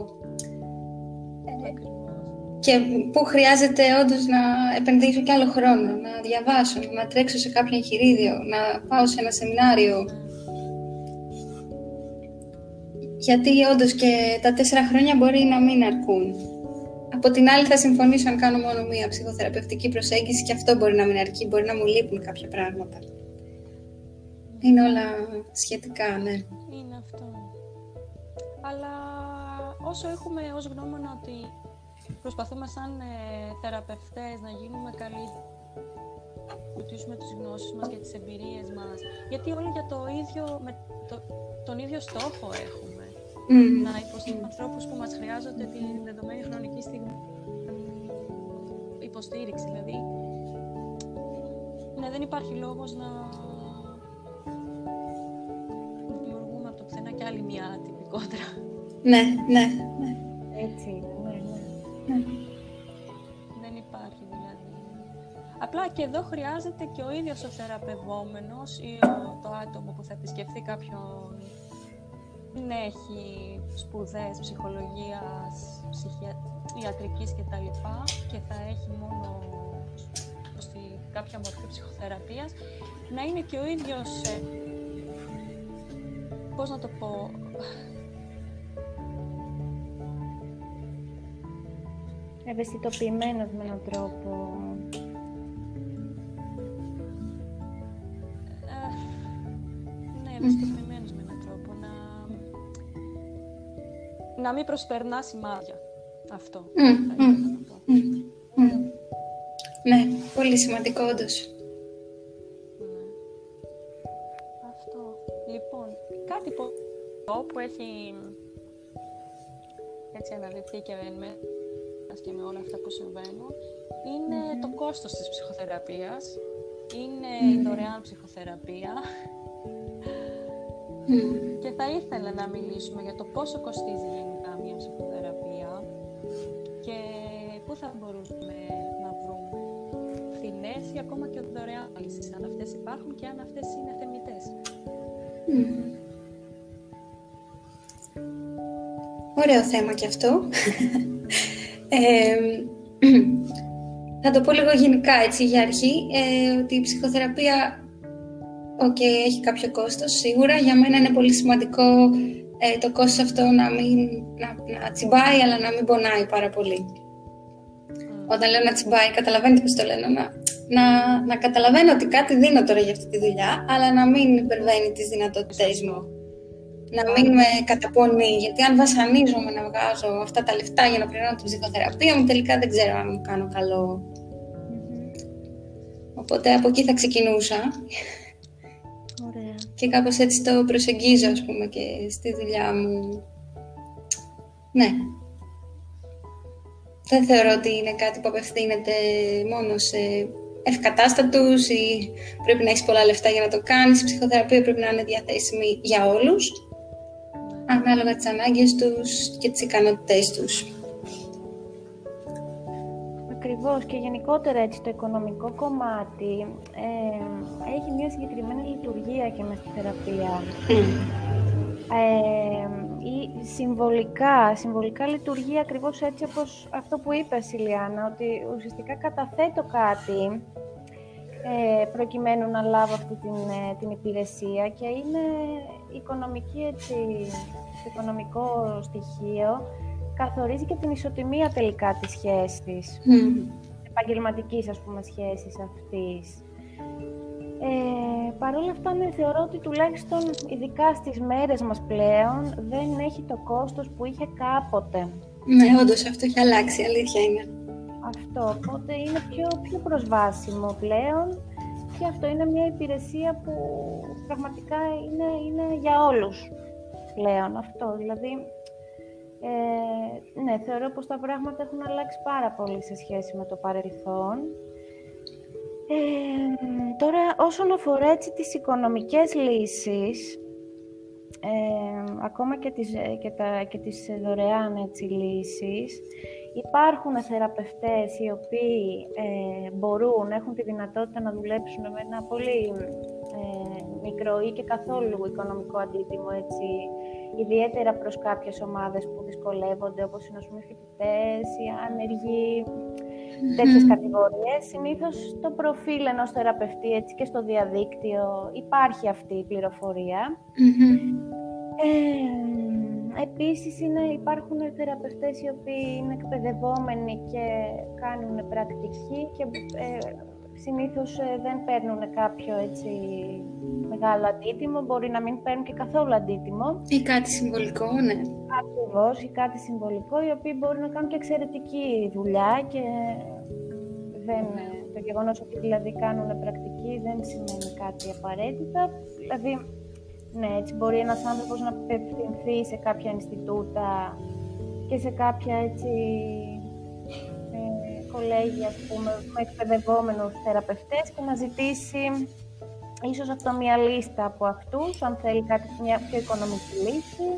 και που χρειάζεται όντως να επενδύσω και άλλο χρόνο, να διαβάσω, να τρέξω σε κάποιο εγχειρίδιο, να πάω σε ένα σεμινάριο. Γιατί όντως και τα τέσσερα χρόνια μπορεί να μην αρκούν. Από την άλλη θα συμφωνήσω αν κάνω μόνο μία ψυχοθεραπευτική προσέγγιση και αυτό μπορεί να μην αρκεί, μπορεί να μου λείπουν κάποια πράγματα. Είναι όλα σχετικά, ναι. Είναι αυτό. Αλλά όσο έχουμε ως γνώμονα ότι προσπαθούμε σαν ε, θεραπευτές να γίνουμε καλοί να βοηθήσουμε τις γνώσεις μας και τις εμπειρίες μας. Γιατί όλοι για το ίδιο, με το, τον ίδιο στόχο έχουμε. Να υποστηρίζουμε ανθρώπους που μας χρειάζονται την δεδομένη χρονική στιγμή υποστήριξη. Δηλαδή, ναι, δεν υπάρχει λόγος να δημιουργούμε από το πουθενά και άλλη μια τυπικότερα. Ναι, ναι, ναι. Έτσι δεν υπάρχει δηλαδή. Απλά και εδώ χρειάζεται και ο ίδιος ο θεραπευόμενος ή το άτομο που θα επισκεφθεί κάποιον δεν έχει σπουδές ψυχολογίας, ψυχια... ιατρικής κτλ. και θα έχει μόνο στη κάποια μορφή ψυχοθεραπείας, να είναι και ο ίδιος, ε, πώς να το πω, ευαισθητοποιημένος με έναν τρόπο. Ε, ναι, ευαισθητοποιημένος με έναν τρόπο. Να, να μην προσπερνά σημάδια. Αυτό. Ναι, πολύ σημαντικό όντως. Ναι. Αυτό. Λοιπόν, κάτι που έχει έτσι αναδειχθεί και με Αθήνας και με όλα αυτά που συμβαίνουν είναι το κόστος της ψυχοθεραπείας, είναι η δωρεάν ψυχοθεραπεία. Και θα ήθελα να μιλήσουμε για το πόσο κοστίζει γενικά μια ψυχοθεραπεία και πού θα μπορούμε να βρούμε φθηνές ή ακόμα και δωρεάν λύσεις, αν αυτές υπάρχουν και αν αυτές είναι θεμητές. Ωραίο θέμα και αυτό. Ε, θα το πω λίγο γενικά έτσι για αρχή, ε, ότι η ψυχοθεραπεία Οκ, έχει κάποιο κόστος σίγουρα. Για μένα είναι πολύ σημαντικό ε, το κόστος αυτό να μην να, να τσιμπάει, αλλά να μην πονάει πάρα πολύ. Όταν λέω να τσιμπάει, καταλαβαίνετε πώς το λένε, να, να, να καταλαβαίνω ότι κάτι δίνω τώρα για αυτή τη δουλειά, αλλά να μην υπερβαίνει τις δυνατότητές μου. Να μην με καταπονεί, γιατί αν βασανίζομαι να βγάζω αυτά τα λεφτά για να πληρώνω την ψυχοθεραπεία μου, τελικά δεν ξέρω αν μου κάνω καλό. Οπότε από εκεί θα ξεκινούσα και κάπως έτσι το προσεγγίζω, ας πούμε, και στη δουλειά μου. Ναι. Δεν θεωρώ ότι είναι κάτι που απευθύνεται μόνο σε ευκατάστατους ή πρέπει να έχεις πολλά λεφτά για να το κάνεις. Η ψυχοθεραπεία πρέπει να είναι διαθέσιμη για όλους, ανάλογα τις ανάγκες τους και τις ικανότητές τους. Ακριβώς και γενικότερα έτσι το οικονομικό κομμάτι ε, έχει μια συγκεκριμένη λειτουργία και μες στη θεραπεία. Ε, ή συμβολικά, συμβολικά λειτουργεί ακριβώς έτσι όπως αυτό που είπες Ηλιάνα, ότι ουσιαστικά καταθέτω κάτι ε, προκειμένου να λάβω αυτή την, ε, την υπηρεσία και είναι οικονομική έτσι, οικονομικό στοιχείο καθορίζει και την ισοτιμία τελικά της σχέσης, mm. επαγγελματικής ας πούμε σχέσης αυτής. Ε, Παρ' όλα αυτά, ναι, θεωρώ ότι τουλάχιστον ειδικά στις μέρες μας πλέον δεν έχει το κόστος που είχε κάποτε. Ναι, όντως αυτό έχει αλλάξει, αλήθεια είναι. Αυτό, οπότε είναι πιο, πιο προσβάσιμο πλέον και αυτό είναι μια υπηρεσία που πραγματικά είναι, είναι για όλους πλέον αυτό. Δηλαδή, ε, ναι, θεωρώ πως τα πράγματα έχουν αλλάξει πάρα πολύ σε σχέση με το παρελθόν. Ε, τώρα, όσον αφορά έτσι, τις οικονομικές λύσεις, ε, ακόμα και τις, και, τα, και τις δωρεάν έτσι, λύσεις, υπάρχουν θεραπευτές οι οποίοι ε, μπορούν, έχουν τη δυνατότητα να δουλέψουν με ένα πολύ ε, μικρό ή και καθόλου οικονομικό αντίτιμο έτσι, ιδιαίτερα προς κάποιες ομάδες που δυσκολεύονται, όπως είναι, ας πούμε, φοιτητές ή άνεργοι, τέτοιες κατηγορίες. Συνήθως το προφίλ ενός θεραπευτή, έτσι και στο διαδίκτυο, υπάρχει αυτή η πληροφορία. Ε, επίσης είναι, υπάρχουν θεραπευτές οι οποίοι είναι εκπαιδευόμενοι και κάνουν πρακτική και ε, συνήθως ε, δεν παίρνουν κάποιο έτσι μεγάλο αντίτιμο, μπορεί να μην παίρνουν και καθόλου αντίτιμο. Ή κάτι συμβολικό, ναι. Ακριβώς, ή κάτι συμβολικό, οι οποίοι μπορεί να κάνουν και εξαιρετική δουλειά και δεν, το γεγονός ότι δηλαδή κάνουν πρακτική δεν σημαίνει κάτι απαραίτητα. Δηλαδή, ναι, έτσι μπορεί ένας άνθρωπος να απευθυνθεί σε κάποια Ινστιτούτα και σε κάποια έτσι κολέγια, ας πούμε, με εκπαιδευόμενους θεραπευτές και να ζητήσει ίσως αυτό μια λίστα από αυτούς, αν θέλει κάτι, μια πιο οικονομική λύση.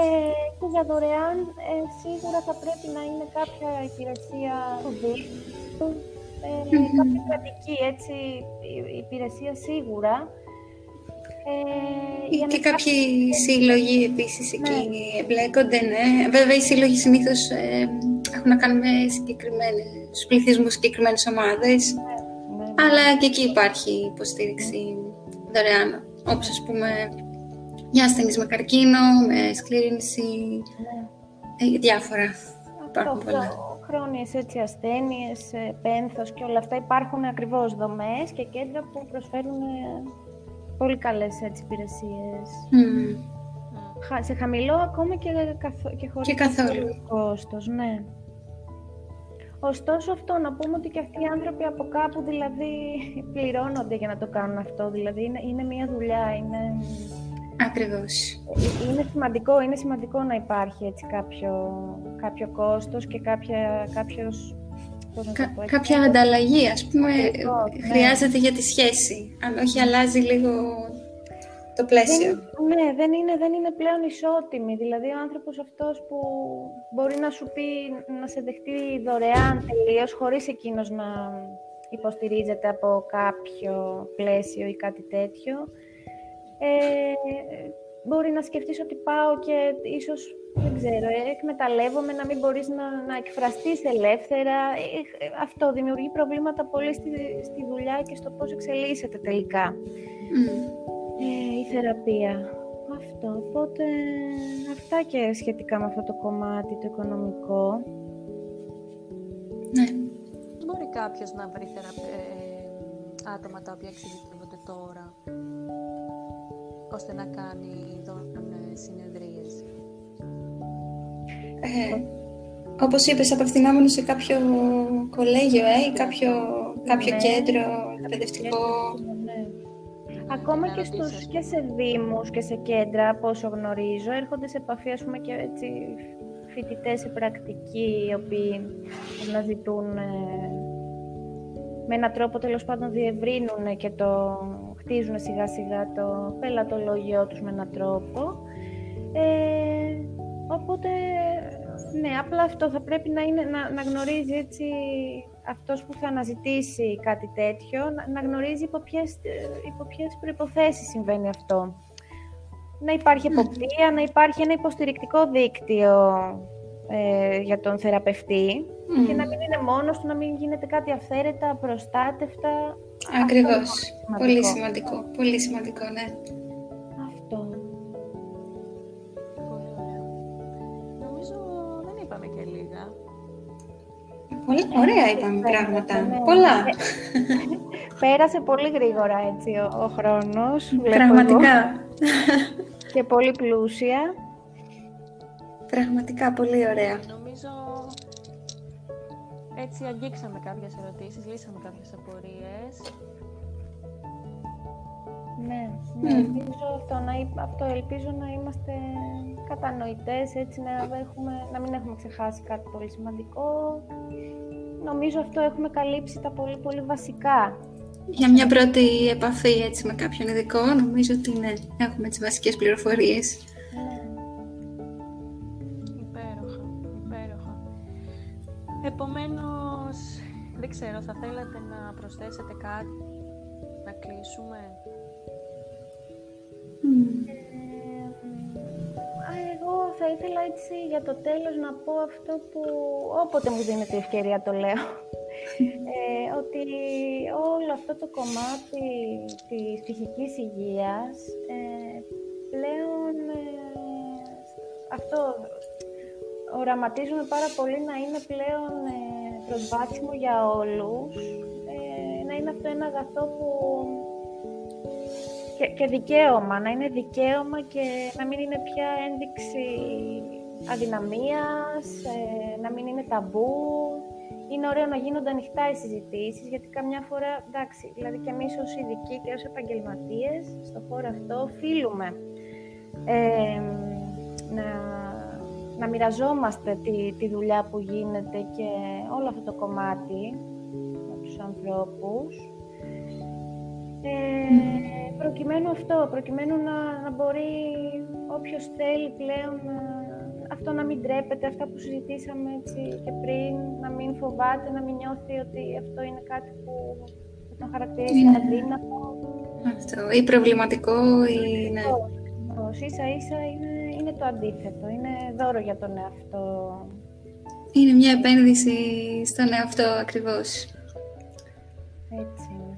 Ε, και για δωρεάν, ε, σίγουρα θα πρέπει να είναι κάποια υπηρεσία του δίκτυου, ε, κάποια κρατική έτσι, υπηρεσία σίγουρα, ε, και κάποιοι σύλλογοι επίσης εκεί ναι. εμπλέκονται, ναι. Βέβαια οι σύλλογοι συνήθως ε, έχουν να κάνουν με συγκεκριμένους πληθυσμούς, συγκεκριμένες ομάδες. Ναι, ναι, ναι. Αλλά και εκεί υπάρχει υποστήριξη δωρεάν, όπως ας πούμε για ασθενείς με καρκίνο, με σκλήρινση, ε, διάφορα. Υπάρχουν πολλά. Χρόνιες έτσι, ασθένειες, ε, πένθος και όλα αυτά υπάρχουν ακριβώς δομές και κέντρα που προσφέρουν πολύ καλές έτσι υπηρεσίες. Σε χαμηλό ακόμα και, καθ, και χωρίς και καθόλου. κόστος, ναι. Ωστόσο αυτό να πούμε ότι και αυτοί οι άνθρωποι από κάπου δηλαδή πληρώνονται για να το κάνουν αυτό. Δηλαδή είναι, είναι μια δουλειά, είναι... Ακριβώς. Είναι σημαντικό, είναι σημαντικό να υπάρχει έτσι κάποιο, κάποιο κόστος και κάποια, κάποιος, πώς να το Κα- πω, έτσι, κάποια ανταλλαγή, ας πούμε, Ακριβώς, ναι. χρειάζεται για τη σχέση. Αν όχι, αλλάζει λίγο το πλαίσιο. Δεν, ναι, δεν είναι, δεν είναι πλέον ισότιμη. Δηλαδή, ο άνθρωπος αυτός που μπορεί να σου πει να σε δεχτεί δωρεάν τελείως, χωρίς εκείνος να υποστηρίζεται από κάποιο πλαίσιο ή κάτι τέτοιο, ε, μπορεί να σκεφτείς ότι πάω και ίσως, δεν ξέρω, ε, εκμεταλλεύομαι να μην μπορείς να, να εκφραστείς ελεύθερα. Ε, ε, αυτό δημιουργεί προβλήματα πολύ στη, στη δουλειά και στο πώς εξελίσσεται τελικά Μμ. ε, η θεραπεία. Αυτό, οπότε αυτά και σχετικά με αυτό το κομμάτι το οικονομικό. Ναι. Μπορεί κάποιος να βρει θεραπε... ε, άτομα τα οποία εξειδικεύονται τώρα, ώστε να κάνει δωρεάν ε, συνεδρίες. Ε, όπως είπες, απευθυνόμενος σε κάποιο κολέγιο ε, ή κάποιο, κάποιο Ναι. κέντρο εκπαιδευτικό. Ναι. Ακόμα να και, ρωτήσω, στους, ας και σε δήμους και σε κέντρα, από όσο γνωρίζω, έρχονται σε επαφή ας πούμε, και έτσι, φοιτητές σε πρακτική, οι οποίοι αναζητούν ε, με έναν τρόπο τέλος πάντων διευρύνουν και το χτίζουν σιγά σιγά το πελατολόγιο τους με έναν τρόπο. Ε, οπότε, ναι, απλά αυτό θα πρέπει να, είναι, να, να γνωρίζει έτσι αυτός που θα αναζητήσει κάτι τέτοιο, να, να γνωρίζει υπό ποιες, ε, υπό ποιες προϋποθέσεις συμβαίνει αυτό. Να υπάρχει εποπτεία, να υπάρχει ένα υποστηρικτικό δίκτυο ε, για τον θεραπευτή Μμ. και να μην είναι μόνος του, να μην γίνεται κάτι αυθαίρετα, προστάτευτα. Ακριβώς. Αυτό είναι Πολύ σημαντικό. Πολύ σημαντικό, ναι. Αυτό. Πολύ ωραία. Νομίζω δεν είπαμε και λίγα. Πολύ ωραία είπαμε πράγματα. ναι. Πολλά. Πέρασε πολύ γρήγορα έτσι ο, ο χρόνος. βλέπω Πραγματικά. εγώ, Και πολύ πλούσια. Πραγματικά πολύ ωραία. Νομίζω έτσι αγγίξαμε κάποιες ερωτήσεις, λύσαμε κάποιες απορίες. Ναι, ναι Μμ. ελπίζω αυτό, να, εί- αυτό, ελπίζω να είμαστε κατανοητές, έτσι να, έχουμε, να μην έχουμε ξεχάσει κάτι πολύ σημαντικό. Νομίζω αυτό έχουμε καλύψει τα πολύ πολύ βασικά. Για μια πρώτη επαφή έτσι, με κάποιον ειδικό, νομίζω ότι ναι, έχουμε τις βασικές πληροφορίες. Επομένως, δεν ξέρω, θα θέλατε να προσθέσετε κάτι, να κλείσουμε; Μμ. Ε, α, εγώ θα ήθελα έτσι για το τέλος να πω αυτό που όποτε μου δίνεται η ευκαιρία το λέω. Ε, ότι όλο αυτό το κομμάτι της ψυχικής υγείας ε, πλέον ε, αυτό οραματίζουμε πάρα πολύ να είναι πλέον ε, προσβάσιμο για όλους, ε, να είναι αυτό ένα αγαθό που και, και δικαίωμα, να είναι δικαίωμα και να μην είναι πια ένδειξη αδυναμίας, ε, να μην είναι ταμπού. Είναι ωραίο να γίνονται ανοιχτά οι συζητήσεις, γιατί καμιά φορά, εντάξει, δηλαδή και εμείς ως ειδικοί και ως επαγγελματίες στον χώρο αυτό οφείλουμε ε, να, να μοιραζόμαστε τη, τη δουλειά που γίνεται και όλο αυτό το κομμάτι με τους ανθρώπους. Ε, προκειμένου αυτό, προκειμένου να, να μπορεί όποιος θέλει πλέον να, αυτό να μην τρέπεται, αυτά που συζητήσαμε έτσι και πριν, να μην φοβάται, να μην νιώθει ότι αυτό είναι κάτι που θα τον χαρακτηρίζει Είναι. αδύναμο. Αυτό. Ή προβληματικό, ή ναι. Ακριβώς. Ίσα ίσα είναι, είναι το αντίθετο, είναι δώρο για τον εαυτό. Είναι μια επένδυση στον εαυτό ακριβώς. Έτσι είναι.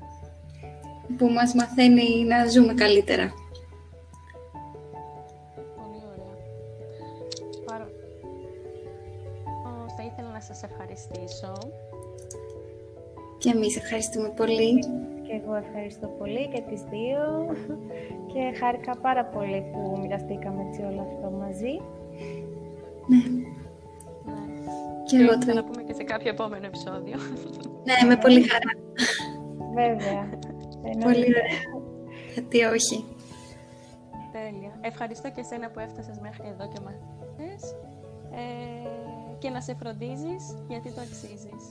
Που μας μαθαίνει να ζούμε καλύτερα. Πολύ ωραία. Πάρα... Ω, Θα ήθελα να σας ευχαριστήσω. Και εμείς ευχαριστούμε πολύ. Και εγώ ευχαριστώ πολύ και τις δύο και χάρηκα πάρα πολύ που μοιραστήκαμε έτσι όλο αυτό μαζί. Ναι. Ναι. Και εγώ θα το... πούμε και σε κάποιο επόμενο επεισόδιο. Ναι, με πολύ χαρά. Βέβαια. Πολύ ωραία. Γιατί όχι. Τέλεια. Ευχαριστώ και εσένα που έφτασες μέχρι εδώ και μας ε, και να σε φροντίζεις γιατί το αξίζεις.